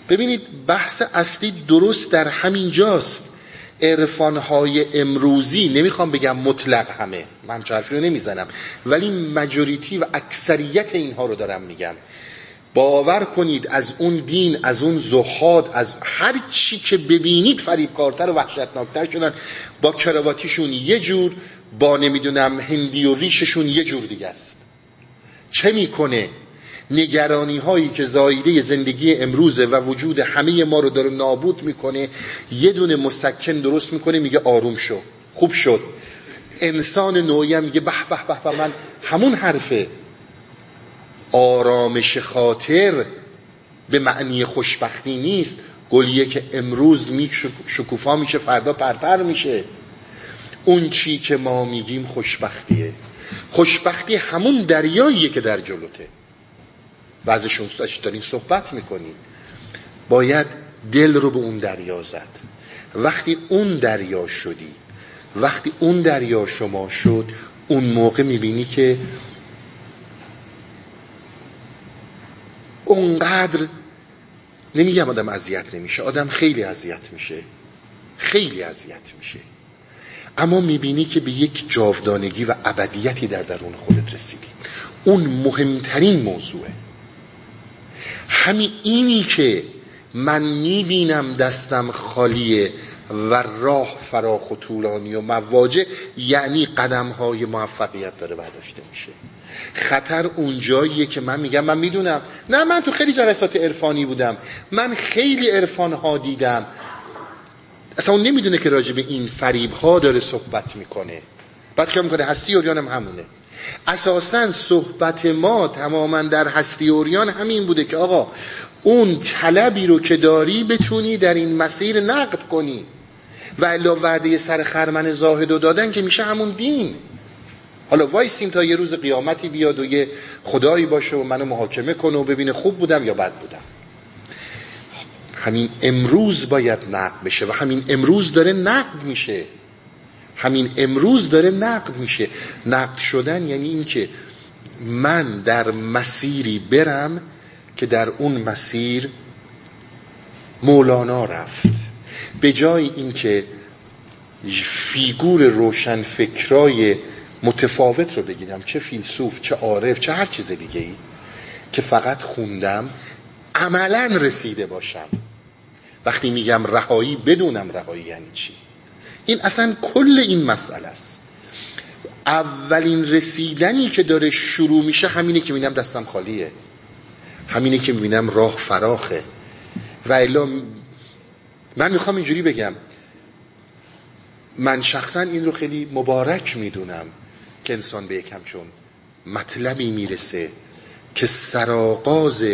ببینید بحث اصلی درست در همین جاست. عرفان های امروزی نمی‌خوام بگم مطلق همه من حرفی رو نمی‌زنم ولی مجوریتی و اکثریت اینها رو دارم میگم. باور کنید از اون دین از اون زهاد از هر چی که ببینید فریبکارتر و وحشتناکتر شدن با کرواتیشون یه جور با نمی‌دونم هندی و ریششون یه جور دیگه است. چه می‌کنه؟ نگرانی هایی که زایده زندگی امروزه و وجود همه ما رو داره نابود می‌کنه یه دونه مسکن درست می‌کنه میگه آروم شو. خوب شد. انسان نوعی میگه به به به من همون حرفه. آرامش خاطر به معنی خوشبختی نیست. گلیه که امروز شکوفا میشه فردا پرپر میشه. اون چی که ما میگیم خوشبختیه. خوشبختی همون دریاییه که در جلوته. و ازشون دارین صحبت می‌کنیم باید دل رو به اون دریا زد. وقتی اون دریا شدی وقتی اون دریا شما شد اون موقع می‌بینی که اونقدر نمیگم آدم اذیت نمیشه آدم خیلی اذیت میشه. خیلی اذیت میشه. اما می‌بینی که به یک جاودانگی و ابدیتی در درون خودت رسیدی. اون مهمترین موضوعه. همین اینی که من می‌بینم دستم خالیه و راه فراخ و طولانی و مواجه یعنی قدم های موفقیت داره برداشته میشه. خطر اونجاییه که من میگم من می‌دونم. نه من تو خیلی جلسات عرفانی بودم. من خیلی عرفان ها دیدم. اصلا اون نمی‌دونه که راجع به این فریب ها داره صحبت می‌کنه. بعد که می‌کنه هستی اوریان هم همونه. اساسا صحبت ما تماما در هستی اوریان همین بوده که آقا اون طلبی رو که داری بتونی در این مسیر نقد کنی. و الا ورده سر خرمن زاهد و دادن که میشه همون دین. حالا وایسیم تا یه روز قیامتی بیاد و یه خدایی باشه و منو محاکمه کنه و ببینه خوب بودم یا بد بودم. همین امروز باید نقد بشه و همین امروز داره نقد میشه. همین امروز داره نقد میشه. نقد شدن یعنی اینکه من در مسیری برم که در اون مسیر مولانا رفت. به جای اینکه فیگور روشن فکرای متفاوت رو بگیرم چه فیلسوف چه عارف چه هر چیز دیگه ای که فقط خوندم عملا رسیده باشم. وقتی میگم رهایی بدونم رهایی یعنی چی. این اصلا کل این مسئله است. اولین رسیدنی که داره شروع میشه همینه که می‌بینم دستم خالیه. همینه که می‌بینم راه فراخه. و الا من می‌خوام اینجوری بگم. من شخصا این رو خیلی مبارک می‌دونم که انسان به یک همچون مطلبی می‌رسه که سراغاز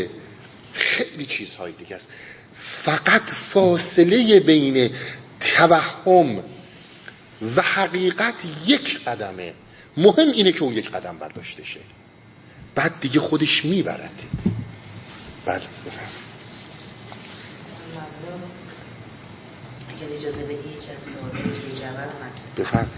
خیلی چیزهای دیگه است. فقط فاصله بین توهم و حقیقت یک قدمه. مهم اینه که اون یک قدم برداشته شه. بعد دیگه خودش میبردید بله بفرم اگر اجازه بدی یکی از سوالات رو جواب من. بفرم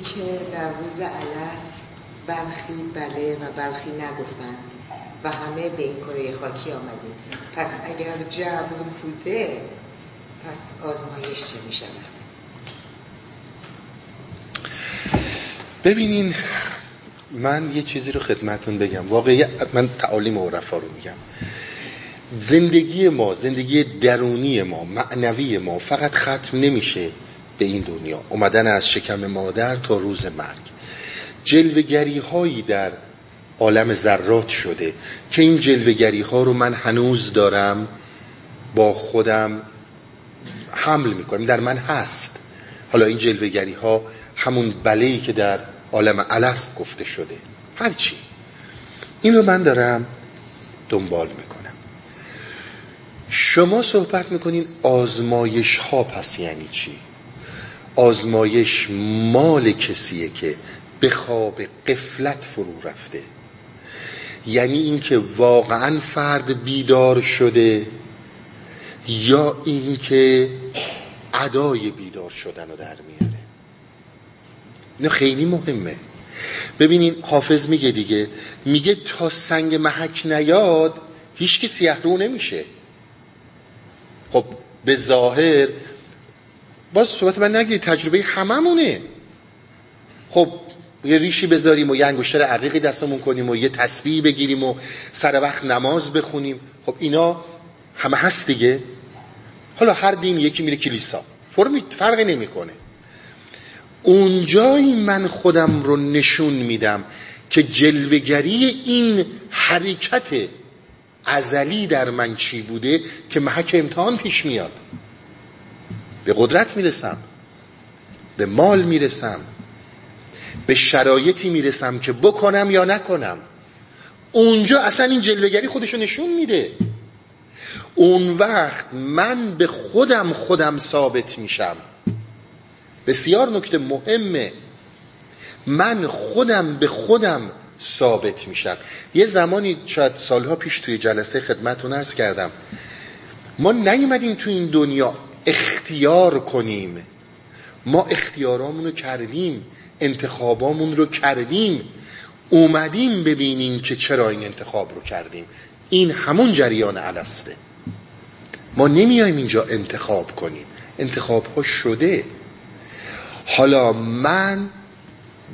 که در روز الست برخی بله و برخی نگفتند و همه به این کره خاکی آمدیم. پس اگر جبر بوده پس آزمایش چه می شود؟ ببینین من یه چیزی رو خدمتون بگم. واقعی من تعالیم عرفا رو میگم. زندگی ما زندگی درونی ما معنوی ما فقط ختم نمیشه. به این دنیا اومدن از شکم مادر تا روز مرگ. جلوگری هایی در عالم ذرات شده که این جلوگری ها رو من هنوز دارم با خودم حمل می‌کنم در من هست. حالا این جلوگری ها همون بلهی که در عالم الست گفته شده. هرچی. این رو من دارم دنبال می‌کنم. شما صحبت می‌کنین آزمایش ها پس یعنی چی؟ آزمایش مال کسیه که به خواب قفلت فرو رفته. یعنی اینکه واقعا فرد بیدار شده یا اینکه ادای بیدار شدن رو در میاره. اینو خیلی مهمه. ببینین حافظ میگه دیگه میگه تا سنگ محک نیاد هیچ کی سیه رو نمیشه. خب به ظاهر باز صحبت من نگید تجربه هممونه. خب یه ریشی بذاریم و یه انگشتر عقیقی دستمون کنیم و یه تسبیح بگیریم و سر وقت نماز بخونیم. خب اینا همه هست دیگه. حالا هر دین یکی میره کلیسا. فرمی فرقی نمی‌کنه. اونجایی من خودم رو نشون میدم که جلوگری این حرکت ازلی در من چی بوده که محک امتحان پیش میاد. به قدرت می‌رسم به مال می‌رسم به شرایطی می‌رسم که بکنم یا نکنم. اونجا اصلا این جلوگری خودشو نشون میده. اون وقت من به خودم خودم ثابت میشم. بسیار نکته مهمه. من خودم به خودم ثابت میشم. یه زمانی شاید سالها پیش توی جلسه خدمتون ارز کردم. ما نیومدیم تو این دنیا اختیار کنیم. ما اختیارامون رو کردیم انتخابامون رو کردیم. اومدیم ببینیم که چرا این انتخاب رو کردیم. این همون جریان علسته ما نمیایم اینجا انتخاب کنیم. انتخاب ها شده. حالا من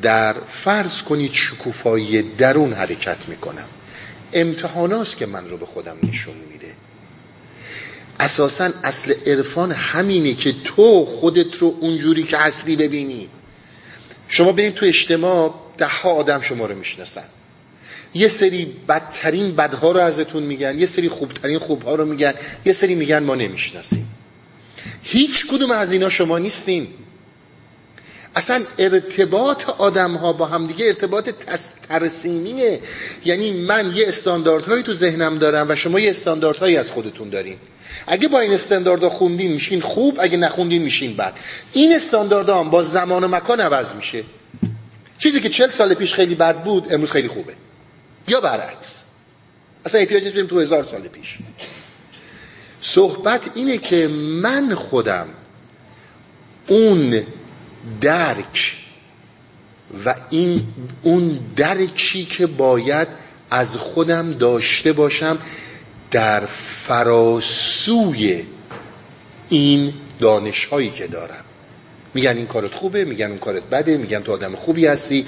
در فرض کنید شکوفایی درون حرکت می‌کنم. امتحاناست که من رو به خودم نشون میده. اساسا اصل عرفان همینه که تو خودت رو اونجوری که اصلی ببینی. شما برید تو اجتماع ده ها آدم شما رو می‌شناسن. یه سری بدترین بدها رو ازتون میگن یه سری خوبترین خوبها رو میگن یه سری میگن ما نمی‌شناسیم. هیچ کدوم از اینا شما نیستین. اصلا ارتباط آدم ها با هم دیگه ارتباط ترسیمیه. یعنی من یه استانداردهایی تو ذهنم دارم و شما یه استانداردهایی از خودتون دارین. اگه با این استانداردها خوندین میشین خوب اگه نخوندین میشین بد. این استانداردها هم با زمان و مکان عوض میشه. چیزی که چل سال پیش خیلی بد بود امروز خیلی خوبه. یا برعکس. اصلا احتیاج بریم تو هزار سال پیش. صحبت اینه که من خودم اون درک و این اون درکی که باید از خودم داشته باشم در فراسوی این دانش هایی که دارم. میگن این کارت خوبه میگن اون کارت بده میگن تو آدم خوبی هستی.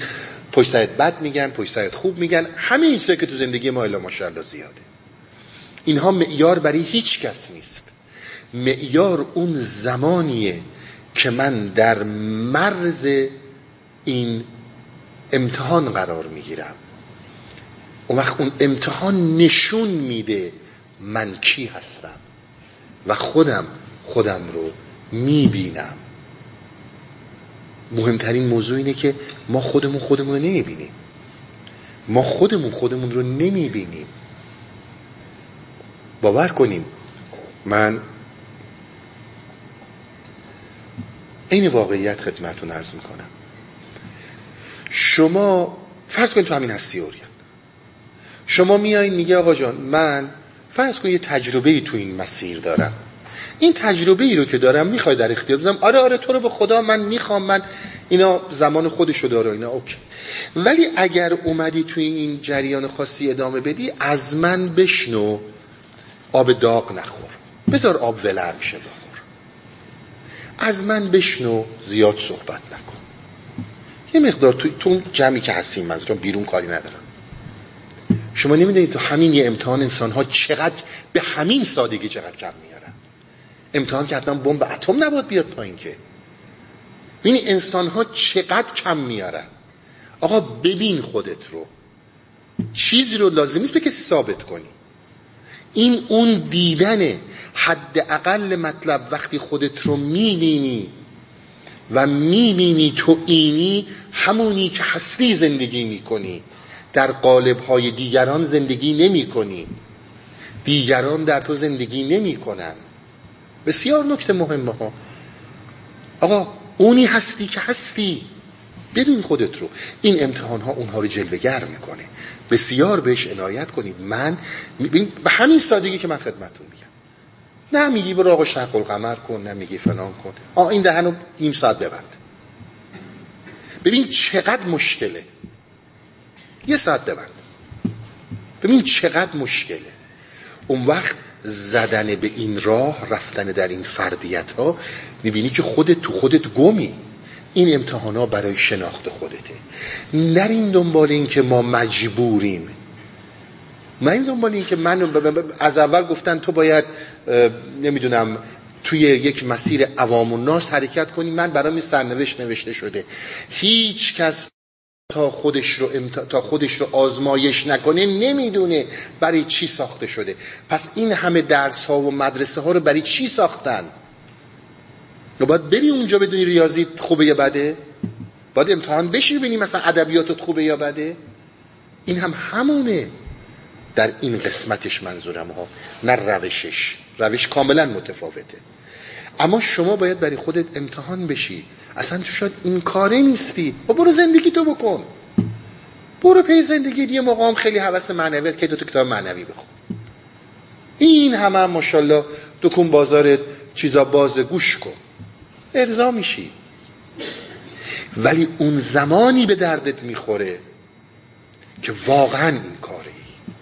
پشت سرت بد میگن پشت سرت خوب میگن. همه این که تو زندگی ما الا ماشاءالله زیاده. اینها معیار برای هیچ کس نیست. معیار اون زمانیه که من در مرز این امتحان قرار می‌گیرم. اون وقت اون امتحان نشون میده من کی هستم و خودم خودم رو می‌بینم. مهمترین موضوع اینه که ما خودمون خودمون رو نمی‌بینیم. ما خودمون خودمون رو نمی‌بینیم. باور کنیم. من این واقعیت خدمتون عرض می‌کنم. شما فرض کنید تو همین هستی اوریان شما میایین میگه آقا جان من فرض کنید یه تجربه تو این مسیر دارم. این تجربه ای رو که دارم می‌خوای در اختیار بزنم آره آره تو رو به خدا من می‌خوام من اینا زمان خودشو داره اینا اوکی. ولی اگر اومدی توی این جریان خاصی ادامه بدی از من بشنو آب داغ نخور. بذار آب ولر میشه بخور. از من بشنو زیاد صحبت نکن. یه مقدار توی تو جمعی که هستیم منظورم بیرون کاری ندارم. شما نمی‌دونید تو همین یه امتحان انسان ها چقدر به همین سادگی چقدر کم میارن امتحان که حتما بمب اتم نباید بیاد پایین که. ببینی انسان ها چقدر کم میارن آقا ببین خودت رو. چیزی رو لازم نیست به کسی ثابت کنی. این اون دیدنه حد اقل مطلب وقتی خودت رو می‌بینی و می‌بینی تو اینی همونی که هستی زندگی می‌کنی. در قالب های دیگران زندگی نمی کنی دیگران در تو زندگی نمی کنن بسیار نکته مهمه ها. آقا اونی هستی که هستی. ببین خودت رو. این امتحان ها اونها رو جلوگر می‌کنه. بسیار بهش عنایت کنید. من به همین سادگی که من خدمتون میگم. نه میگی برو آقا شق القمر کن نه میگی فلان کن. آ این دهنو نیم ساعت ببند. ببین چقدر مشکله. یه ساعت ببند. ببین چقدر مشکله. اون وقت زدن به این راه رفتن در این فردیت ها می‌بینی که خودت تو خودت گمی. این امتحان ها برای شناخت خودته. نرین دنبال این که ما مجبوریم. من دنبال این که من از اول گفتن تو باید نمی‌دونم توی یک مسیر عوام و ناس حرکت کنی. من برای سرنوشت نوشته شده. هیچ کس تا خودش رو تا خودش رو آزمایش نکنه نمی‌دونه برای چی ساخته شده. پس این همه درس ها و مدرسه ها رو برای چی ساختن؟ و باید بری اونجا بدونی ریاضی خوبه یا بده؟ باید امتحان بشی ببینی مثلا ادبیاتت خوبه یا بده؟ این هم همونه. در این قسمتش منظورم ها نه روشش. روش کاملا متفاوته. اما شما باید برای خودت امتحان بشی. اصلا تو شاید این کاره نیستی. خب برو زندگی تو بکن. برو پی زندگی یه مقام خیلی حوث معنویت که تو کتاب معنوی بخون. این همه هم ماشاءالله دکون بازارت چیزا باز گوش کن. ارضا میشی. ولی اون زمانی به دردت می‌خوره که واقعا این کاره ای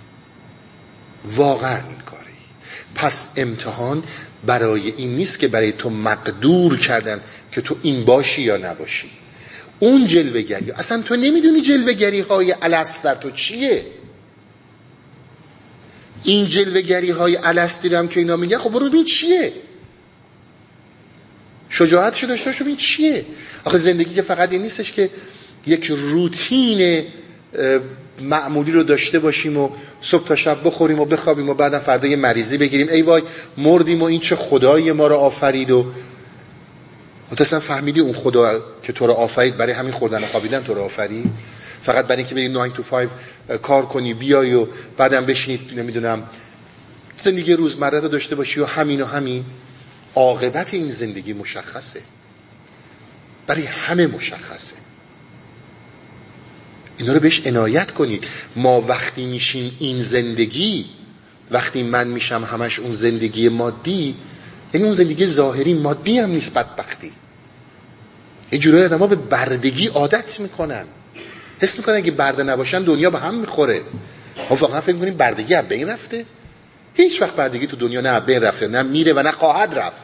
واقعا این کاره ای پس امتحان برای این نیست که برای تو مقدور کردن که تو این باشی یا نباشی. اون جلوگری اصلا تو نمی‌دونی جلوگری های الست در تو چیه. این جلوگری های الستی هم که اینا میگن خب برو ببین چیه. شجاعتشو داشته باش ببین چیه. آخه زندگی که فقط این نیستش که یک روتین معمولی رو داشته باشیم و صبح تا شب بخوریم و بخوابیم و بعدا فردا یه مریضی بگیریم. ای وای مردیم و این چه خدایی ما رو آفرید و تو اصلا فهمیدی اون خدا که تو رو آفرید برای همین خوردن و خوابیدن تو رو آفرید فقط برای اینکه بری 9 to 5 کار کنی بیای و بعدم بشینید نمی‌دونم زندگی روزمره رو داشته باشی و همین و همین. عاقبت این زندگی مشخصه. برای همه مشخصه. اینا رو بهش عنایت کنید. ما وقتی میشیم این زندگی وقتی من میشم همش اون زندگی مادی یعنی اون زندگی ظاهری مادی هم نیست بدبختی. یه جورایی آدم ها به بردگی عادت می‌کنن. حس می‌کنن اگه برده نباشن دنیا به هم می‌خوره. ما واقعا فکر می‌کنیم بردگی هم بین رفته. هیچ وقت بردگی تو دنیا نه بین رفته نه میره و نه خواهد رفت.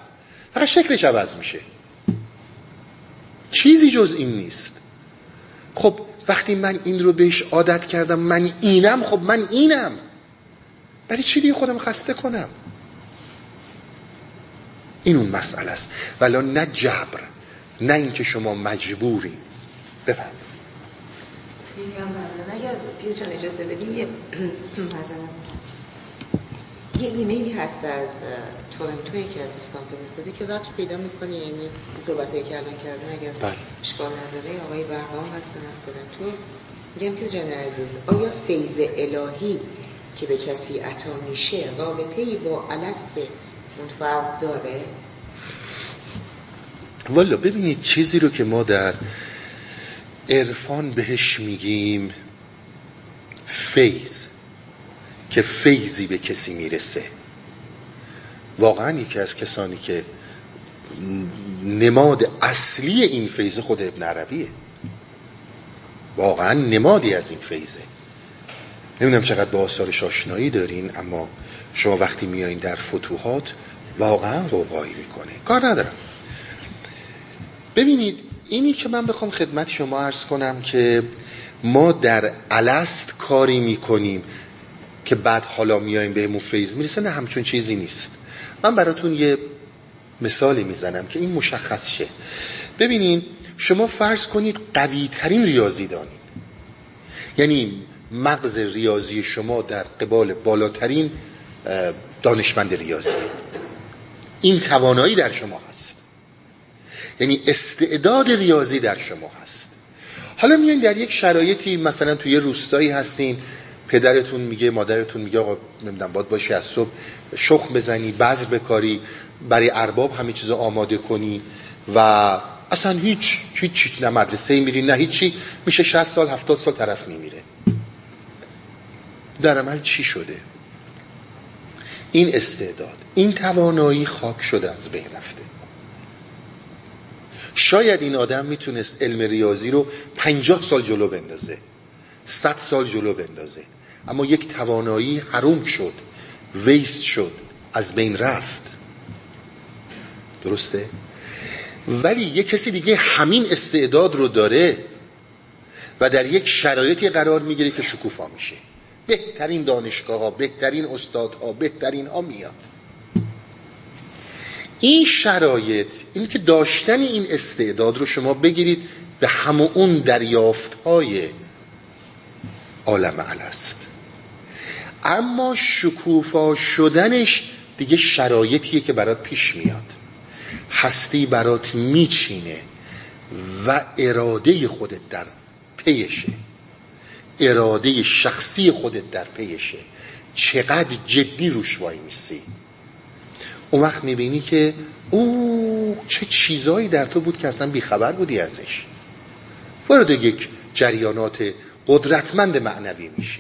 فقط شکلش عوض میشه. چیزی جز این نیست. خب وقتی من این رو بهش عادت کردم من اینم خب من اینم. برای چی دیگه خودم خسته کنم؟ این اون مسئله است. ولی نه جبر. نه اینکه شما مجبوری بفهم اگر اجازه بدی یه یه ایمیلی هست از تورنتو که از دوستان فرستاده که رابط پیدا می‌کنی یعنی صحبت که الان کردن اگر بله. اشکال نداره آقای برهام هستن از تورنتو. میگم که جان عزیز آیا فیض الهی که به کسی عطا میشه رابطه ای با الست متفاوت داره؟ والا ببینید چیزی رو که ما در عرفان بهش میگیم فیض که فیضی به کسی می‌رسه. واقعا یکی از کسانی که نماد اصلی این فیض خود ابن عربیه. واقعا نمادی از این فیضه. نمی‌دونم چقدر با آثارش آشنایی دارین اما شما وقتی میایین در فتوحات واقعا قوقایی می‌کنه. کار ندارم. ببینید اینی که من بخوام خدمت شما عرض کنم که ما در الست کاری می‌کنیم که بعد حالا میایم بهمون فیض می‌رسه نه همچون چیزی نیست. من براتون یه مثالی می‌زنم که این مشخص شه. ببینید شما فرض کنید قوی ترین ریاضی دانید. یعنی مغز ریاضی شما در قبال بالاترین دانشمند ریاضی. این توانایی در شما هست. یعنی استعداد ریاضی در شما هست. حالا میان در یک شرایطی مثلا توی روستایی هستین پدرتون میگه مادرتون میگه آقا نمی‌دونم باید باشی از صبح شخم بزنی بذر بکاری برای ارباب همه چیز آماده کنی و اصلا هیچ هیچ نه مدرسه میری نه هیچی میشه 60 سال 70 سال طرف میمیره. در عمل چی شده؟ این استعداد این توانایی خاک شده از بین رفته. شاید این آدم می‌تونست علم ریاضی رو پنجاه سال جلو بندازه صد سال جلو بندازه. اما یک توانایی حروم شد ویست شد از بین رفت. درسته؟ ولی یک کسی دیگه همین استعداد رو داره و در یک شرایطی قرار می‌گیره که شکوفا میشه. بهترین دانشگاه ها بهترین استادها بهترین ها میاد. این شرایط این که داشتن این استعداد رو شما بگیرید به همون اون دریافت های عالم است اما شکوفا شدنش دیگه شرایطیه که برات پیش میاد. هستی برات میچینه و اراده خودت در پیشه. اراده شخصی خودت در پیشه. چقدر جدی روش وای میسی اون وقت می‌بینی که او چه چیزایی در تو بود که اصلا بیخبر بودی ازش. وارد یک جریانات قدرتمند معنوی میشی.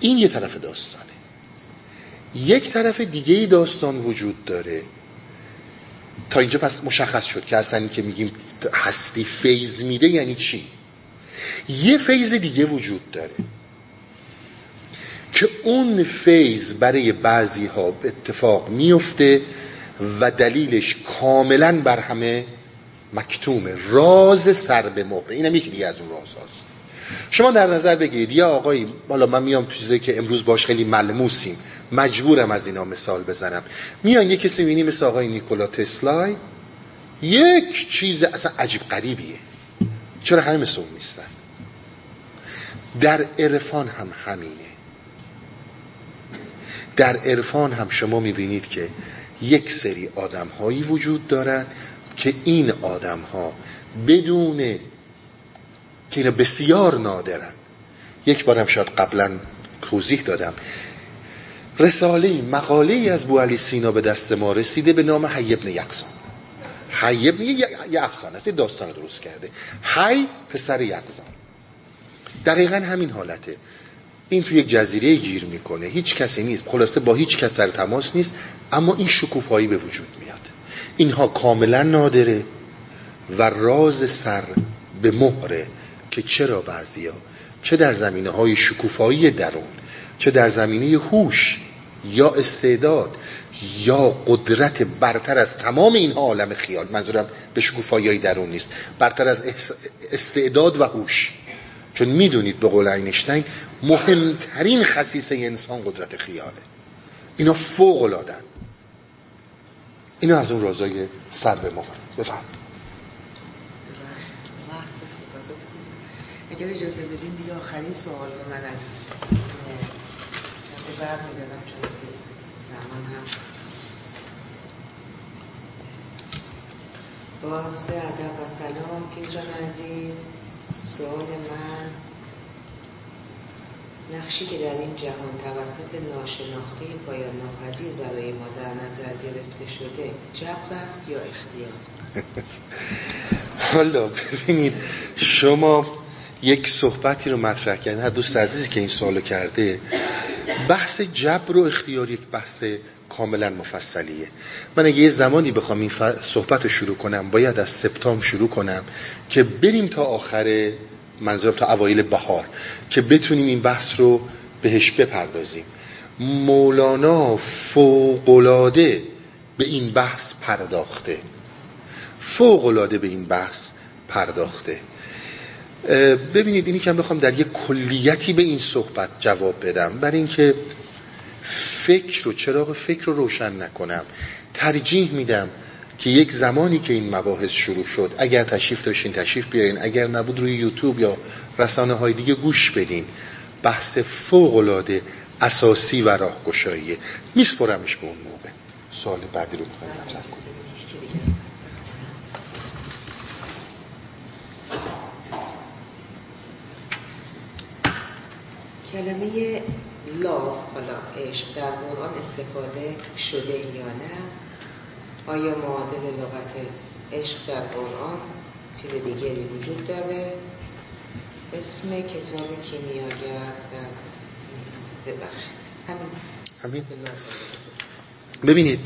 این یه طرف داستانه. یک طرف دیگه داستان وجود داره. تا اینجا پس مشخص شد که اصلا که میگیم هستی فیض میده یعنی چی؟ یه فیض دیگه وجود داره. که اون فیض برای بعضی ها اتفاق میفته و دلیلش کاملا بر همه مکتومه. راز سر به مهره اینم یکی دیگه از اون راز هاست شما در نظر بگیرید یا آقایی حالا من میام تو چیزی که امروز باش خیلی ملموسیم مجبورم از اینا مثال بزنم. میان یه کسی می‌بینی مثل آقای نیکولا تسلای یک چیز اصلا عجیب قریبیه چرا همه مثل نیستن؟ در عرفان هم همینه. در عرفان هم شما می‌بینید که یک سری آدم هایی وجود دارند که این آدم ها بدون که اینا بسیار نادرن یک بارم شاید قبلا توضیح دادم. رساله مقاله ای از بو علی سینا به دست ما رسیده به نام حی ابن یقزان حیه یه, یه افسانه است. داستان درست کرده. حی پسر یقزان دقیقا همین حالته. این تو یک جزیره گیر می‌کنه. هیچ کسی نیست. خلاصه با هیچ کس در تماس نیست. اما این شکوفایی به وجود میاد. اینها کاملا نادره و راز سر به مهره که چرا بعضیا؟ چه در زمینه های شکوفایی درون چه در زمینه هوش یا استعداد یا قدرت برتر از تمام این عالم خیال. منظورم به شکوفایی درون نیست. برتر از استعداد و هوش. چون می‌دونید به قول اینشتین مهمترین خصیصه انسان قدرت خیاله. اینا فوق العادن اینا از اون رازای سر به مهر. بفهم. اگر اجازه بدین دیگه آخرین سوال من از بعد می‌دادم چون زمان هم. با عرض ادب و سلام پیجان عزیز. سوال من نقشی که در این جهان توسط ناشناخته پایان ناپذیر برای ما در نظر گرفته شده جبر است یا اختیار؟ حالا ببینید شما یک صحبتی رو مطرح کردن هر دوست عزیزی که این سوالو کرده بحث جبر و اختیار یک بحث کاملا مفصلیه. من اگه یه زمانی بخوام این صحبت رو شروع کنم باید از سپتامبر شروع کنم که بریم تا آخر منظورم تا اوایل بهار که بتونیم این بحث رو بهش بپردازیم. مولانا فوقلاده به این بحث پرداخته. فوقلاده به این بحث پرداخته. ببینید اینی که من بخوام در یک کلیتی به این صحبت جواب بدم برای اینکه فکر رو چراغ فکر رو روشن نکنم. ترجیح میدم که یک زمانی که این مباحث شروع شد اگر تشریف داشتین تشریف بیارین اگر نبود روی یوتیوب یا رسانه های دیگه گوش بدین. بحث فوق العاده اساسی و راهگشاییه. میسپرمش به اون موقع. سوال بعدی رو می‌خوایم مطرح کنیم کلمه لاف حالا عشق در قرآن استفاده شده یا نه آیا معادل لغت عشق در قرآن چیز دیگری وجود داره؟ اسم کتاب کیمیاگر ببخشید. همین. ببینید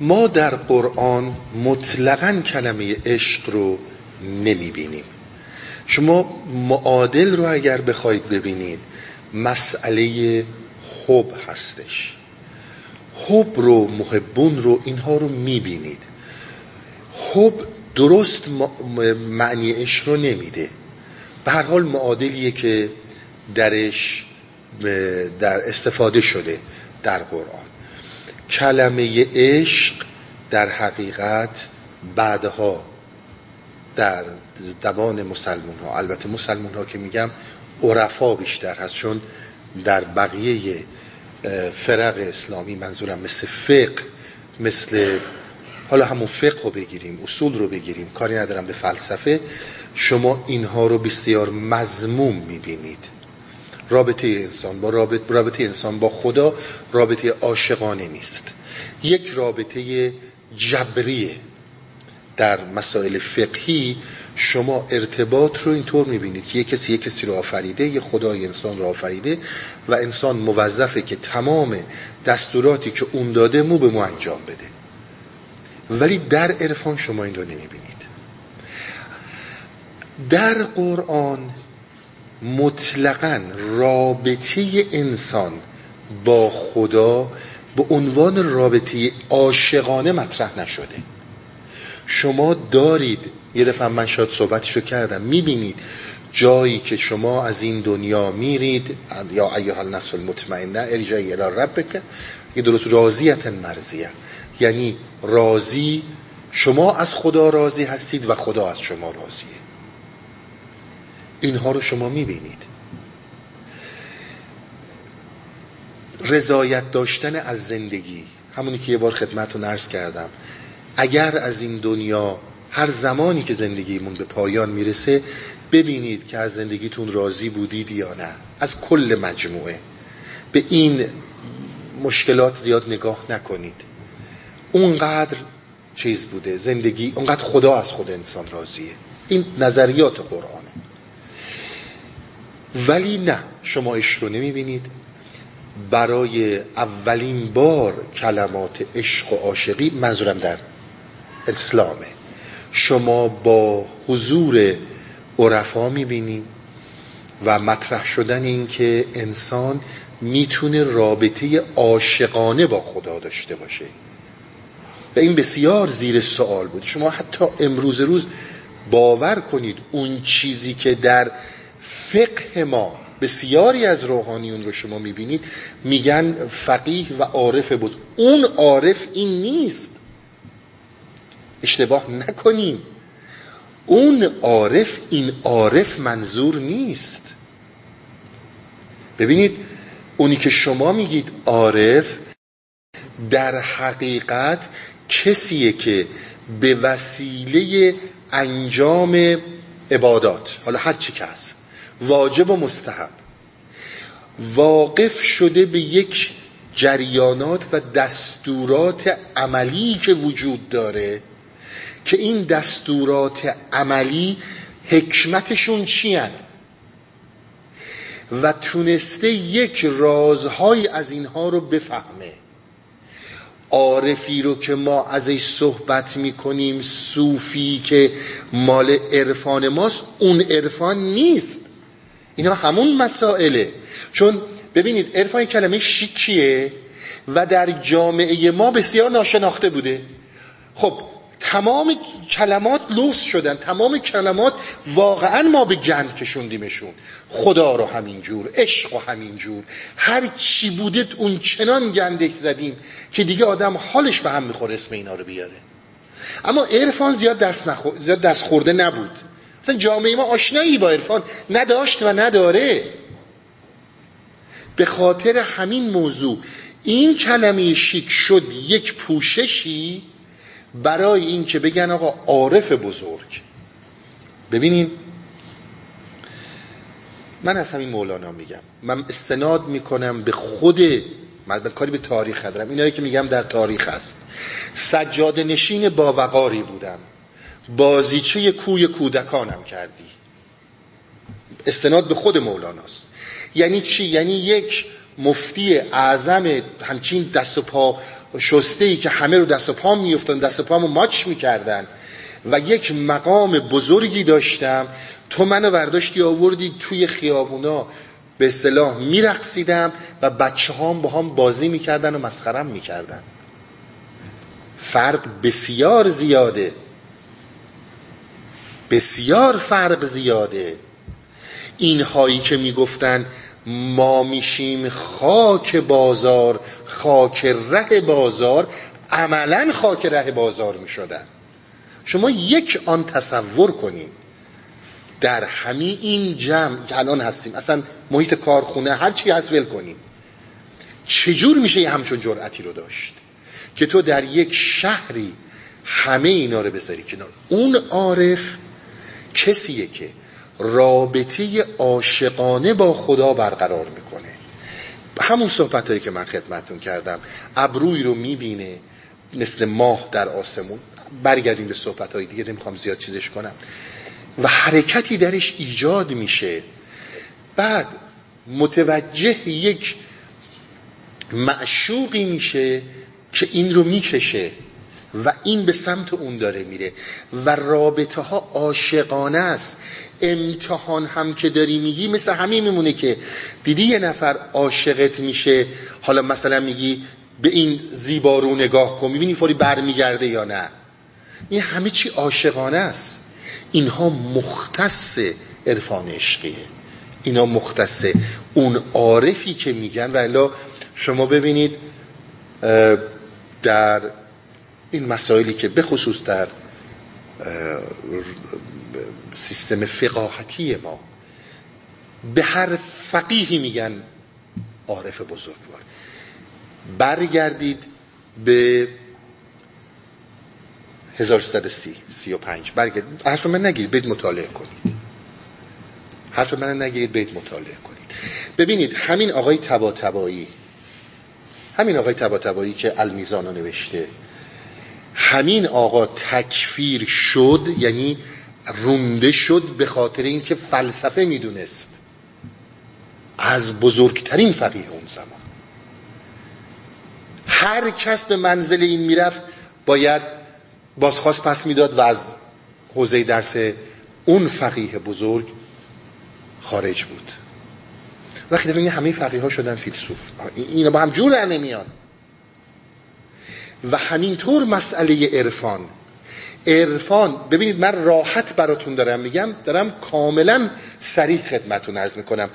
ما در قرآن مطلقا کلمه عشق رو نمی بینیم شما معادل رو اگر بخواید ببینید مسئله حب هستش. حب رو محبون رو اینها رو می‌بینید. حب درست معنی عشق رو نمیده. به هر حال معادلیه که درش در استفاده شده در قرآن. کلمه عشق در حقیقت بعدها در زبان مسلمون ها البته مسلمون ها که میگم عرفا بیشتر هست چون در بقیه فرق اسلامی منظورم مثل فقه مثل حالا همون فقه رو بگیریم اصول رو بگیریم کاری ندارم به فلسفه. شما اینها رو بسیار مزموم می‌بینید. رابطه انسان با رابطه, رابطه انسان با خدا رابطه عاشقانه نیست. یک رابطه جبریه در مسائل فقهی شما ارتباط رو اینطور می‌بینید. که یک کسی یک کسی رو آفریده یک خدای انسان رو آفریده و انسان موظفه که تمام دستوراتی که اون داده مو به مو انجام بده. ولی در عرفان شما این رو نمی‌بینید. در قرآن مطلقا رابطه انسان با خدا به عنوان رابطه عاشقانه مطرح نشده. شما دارید یه دفعه من شاید صحبتشو کردم. می‌بینید جایی که شما از این دنیا میرید یا ایها النفس المطمئنه ارجعی الى ربک یه درست راضیت مرزیه یعنی راضی شما از خدا راضی هستید و خدا از شما راضیه. اینها رو شما می‌بینید. رضایت داشتن از زندگی. همونی که یه بار خدمتون عرض کردم. اگر از این دنیا هر زمانی که زندگیمون به پایان می‌رسه ببینید که از زندگیتون راضی بودید یا نه. از کل مجموعه. به این مشکلات زیاد نگاه نکنید. اونقدر چیز بوده زندگی اونقدر خدا از خود انسان راضیه. این نظریات قرآنه. ولی نه شما عشق رو نمی‌بینید. برای اولین بار کلمات عشق و عاشقی منظورم در اسلامه. شما با حضور عرفا می‌بینید و مطرح شدن این که انسان می‌تونه رابطه عاشقانه با خدا داشته باشه. و این بسیار زیر سوال بود. شما حتی امروز روز باور کنید اون چیزی که در فقه ما بسیاری از روحانیون رو شما می‌بینید میگن فقیه و عارف بود اون عارف این نیست. اشتباه نکنیم. اون عارف این عارف منظور نیست. ببینید اونی که شما میگید عارف در حقیقت کسیه که به وسیله انجام عبادات حالا هر چی که هست واجب و مستحب واقف شده به یک جریانات و دستورات عملی که وجود داره که این دستورات عملی حکمتشون چی و تونسته یک رازهای از اینها رو بفهمه. عارفی رو که ما ازش صحبت می‌کنیم صوفی که مال عرفان ماست اون عرفان نیست. اینا همون مسائله. چون ببینید عرفان کلمه شیکیه و در جامعه ما بسیار ناشناخته بوده. خب تمام کلمات لوس شدن. تمام کلمات واقعا ما به گند کشوندیمشون. خدا رو همینجور عشق و همینجور هر چی بودید اون چنان گندش زدیم که دیگه آدم حالش به هم می‌خوره اسم اینا رو بیاره. اما عرفان زیاد دست, زیاد دست خورده نبود. مثلا جامعه ما آشنایی با عرفان نداشت و نداره. به خاطر همین موضوع این کلمه شیک شد یک پوششی برای این که بگن آقا عارف بزرگ. ببینین من از همین مولانا میگم. من استناد می‌کنم به خود من کاری به تاریخ ندارم. اینایی که میگم در تاریخ هست. سجاد نشین با وقاری بودم. بازیچه کوی کودکانم کردی. استناد به خود مولاناست. یعنی چی؟ یعنی یک مفتی اعظم همچین دست و پا شسته ای که همه رو دست و پا میفتن دست و پامو ماچ می‌کردن. و یک مقام بزرگی داشتم. تو منو برداشتی آوردی توی خیابونا. به اصطلاح میرقصیدم و بچه هام با هم بازی می‌کردن و مسخرم می‌کردن. فرق بسیار زیاده. بسیار فرق زیاده. این هایی که می‌گفتن ما میشیم خاک بازار خاک ره بازار عملا خاک ره بازار می‌شدن. شما یک آن تصور کنیم در همین این جمع که الان هستیم اصلا محیط کارخونه هر چی هست ول کنیم چجور میشه یه همچون جرأتی رو داشت؟ که تو در یک شهری همه اینا رو بذاری کنار. اون عارف کسیه که رابطه عاشقانه با خدا برقرار می‌کنه. همون صحبت هایی که من خدمتون کردم ابروی رو می‌بینه مثل ماه در آسمون. برگردیم به صحبت های دیگه نمی‌خوام زیاد چیزش کنم. و حرکتی درش ایجاد میشه. بعد متوجه یک معشوقی میشه که این رو می‌کشه و این به سمت اون داره میره. و رابطه ها عاشقانه است. امتحان هم که داری میگی مثل همین میمونه که دیدی یه نفر عاشقت میشه حالا مثلا میگی به این زیبارو نگاه کن می‌بینی فوری برمیگرده یا نه؟ این همه چی عاشقانه است. اینها مختص عرفان عشقیه. اینا مختصه اون عارفی که میگن و شما ببینید در این مسائلی که به خصوص در سیستم فقاهتی ما. به هر فقیهی میگن عارف بزرگوار. برگردید به 1330 35 برگردید. حرف من نگیرید برید مطالعه کنید. حرف من نگیرید برید مطالعه کنید. ببینید همین آقای تبا تبایی همین آقای تبا تبایی که المیزانو نوشته همین آقا تکفیر شد یعنی رونده شد به خاطر اینکه فلسفه می‌دونست. از بزرگترین فقیه اون زمان. هر کس به منزل این می‌رفت باید بازخواست پس می‌داد و از حوزه درس اون فقیه بزرگ خارج بود. وقتی دفعه همه فقیه ها شدن فیلسوف. اینا با هم جور در نمیان. و همینطور مسئله عرفان. عرفان. ببینید من راحت براتون دارم میگم دارم کاملا سریع خدمتون عرض می‌کنم.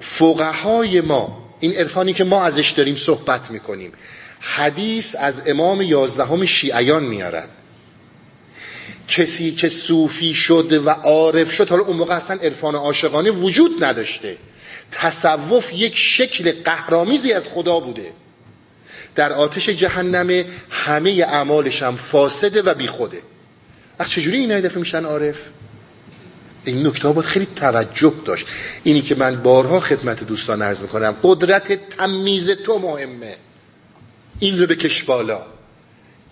فقهای ما این عرفانی که ما ازش داریم صحبت می‌کنیم حدیث از امام یازدهم شیعیان میارن. کسی که صوفی شد و عارف شد حالا اون موقع اصلا عرفان عاشقانه وجود نداشته. تصوف یک شکل قهرامیزی از خدا بوده. در آتش جهنم همه اعمالش هم فاسده و بیخوده. وقت چجوری این دفعه میشن عارف؟ این نکته باید خیلی توجه داشت. اینی که من بارها خدمت دوستان عرض می‌کنم قدرت تمیز تو مهمه. این رو بکش بالا.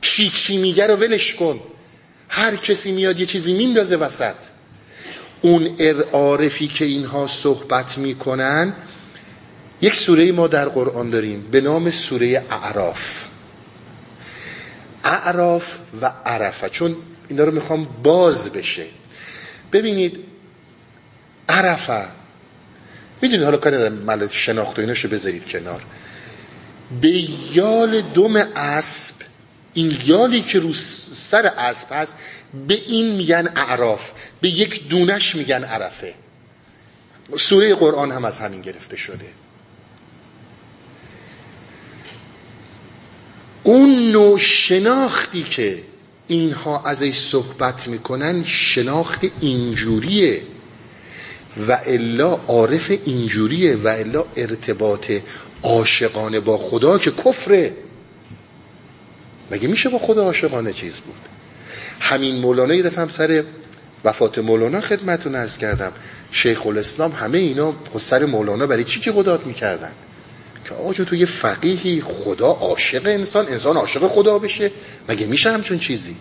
کی چی میگه رو ولش کن. هر کسی میاد یه چیزی میندازه وسط. اون عارفی که اینها صحبت می‌کنن یک سوره ما در قرآن داریم به نام سوره اعراف. اعراف و عرفه. چون اینا رو می‌خوام باز بشه. ببینید عرفه. می‌دونید حالا کاری ندارم ملت شناخت و ایناشو بذارید کنار. به یال دم اسب این یالی که رو سر اسب هست به این میگن اعراف. به یک دونش میگن عرفه. سوره قرآن هم از همین گرفته شده. اون نوع شناختی که اینها ازش صحبت می‌کنن شناخت اینجوریه و الا عارف اینجوریه و الا ارتباط عاشقانه با خدا که کفره. مگه میشه با خدا عاشقانه چیز بود؟ همین مولانا یه دفعه سر وفات مولانا خدمتون ارز کردم. شیخ الاسلام همه اینا سر مولانا برای چی که قدات می‌کردن؟ که آقا تو یه فقیهی خدا عاشق انسان انسان عاشق خدا بشه مگه میشه همچون چیزی؟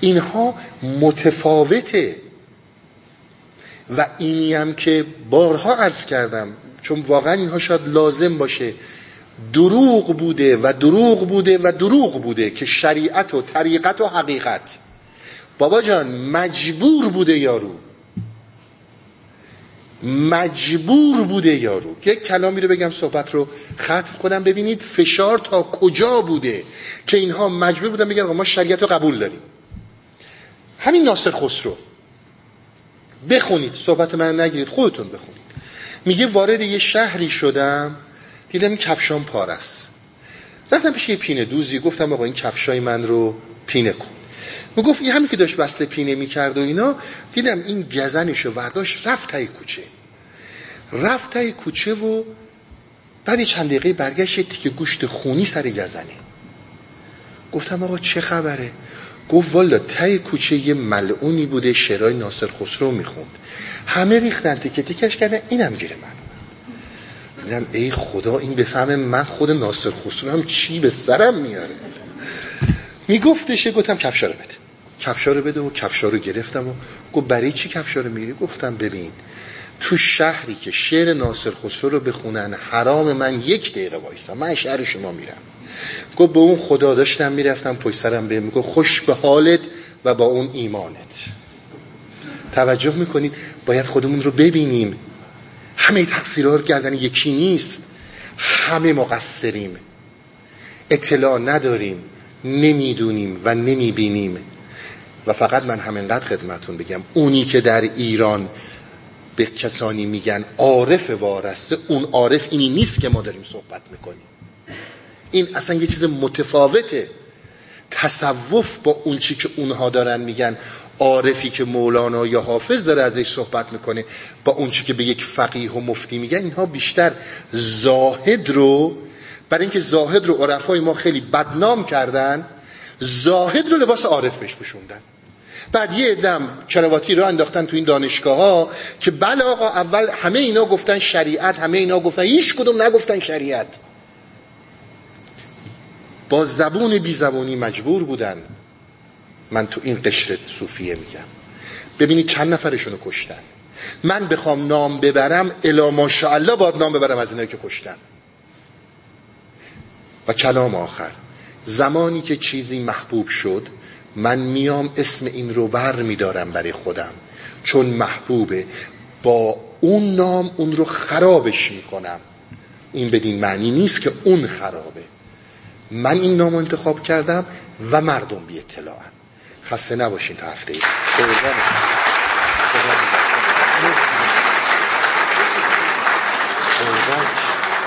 اینها متفاوته. و اینی هم که بارها عرض کردم چون واقعا اینها شاید لازم باشه دروغ بوده و دروغ بوده و دروغ بوده که شریعت و طریقت و حقیقت. بابا جان مجبور بوده یارو. مجبور بوده یارو. یک کلامی رو بگم صحبت رو ختم کنم. ببینید فشار تا کجا بوده که اینها مجبور بودن بگن ما شریعت رو قبول داریم. همین ناصر خسرو. بخونید. صحبت من نگیرید. خودتون بخونید. میگه وارد یه شهری شدم دیدم این کفشان پارست رفتم پیش یه پینه دوزی. گفتم آقا این کفشای من رو پینه کن. گفت این همین که داشت وصل پینه می‌کرد و اینا دیدم این گزنشو ورداشت رفت تای کوچه. رفت تای کوچه و بعد چند دقیقه برگشت تیکه گوشت خونی سر گزنه. گفتم آقا چه خبره؟ گفت والا تای کوچه یه ملعونی بوده شرای ناصر خسرو می‌خوند. همه ریختن تیکه تیکش کردن اینم گیره من. دیدم ای خدا این بفهم من خود ناصر خسرو هم چی به سرم میاره؟ میگفتشه گفتم کفشا رو بده. کفشا رو بده و کفشا رو گرفتم و گفت برای چی کفشا رو میری گفتم ببین تو شهری که شعر ناصر خسرو رو بخونن حرام من یک دقیقه وایسم من شهر شما میرم. گفت به اون خدا داشتم می‌رفتم پشت سرم به میگه خوش به حالت و با اون ایمانت. توجه می‌کنید باید خودمون رو ببینیم. همه تقصیرها رو کردن یکی نیست. همه مقصریم. اطلاع نداریم. نمی‌دونیم و نمی‌بینیم. و فقط من همینقدر خدمتون بگم اونی که در ایران به کسانی میگن عارف وارسته اون عارف اینی نیست که ما داریم صحبت می‌کنیم. این اصلا یه چیز متفاوته. تصوف با اون چی که اونها دارن میگن عارفی که مولانا یا حافظ داره ازش صحبت می‌کنه با اون چی که به یک فقیه و مفتی میگن اینها بیشتر زاهد رو برای اینکه زاهد رو عرفای ما خیلی بدنام کردن زاهد رو لباس عارف بهش پوشوندن. بعد یه دم کرواتی رو انداختن تو این دانشگاه ها که بله آقا اول همه اینا گفتن شریعت همه اینا گفتن هیچ کدوم نگفتن شریعت. با زبون بی زبونی مجبور بودن. من تو این قشر صوفیه میگم. ببینید چند نفرشون رو کشتن. من بخوام نام ببرم الا ماشاءالله باید نام ببرم از اینایی که کشتن. و کلام آخر. زمانی که چیزی محبوب شد من میام اسم این رو بر میدارم برای خودم. چون محبوبه. با اون نام اون رو خرابش می‌کنم. این بدین معنی نیست که اون خرابه. من این نام انتخاب کردم و مردم بی اطلاعن. خسته نباشین تا هفته ای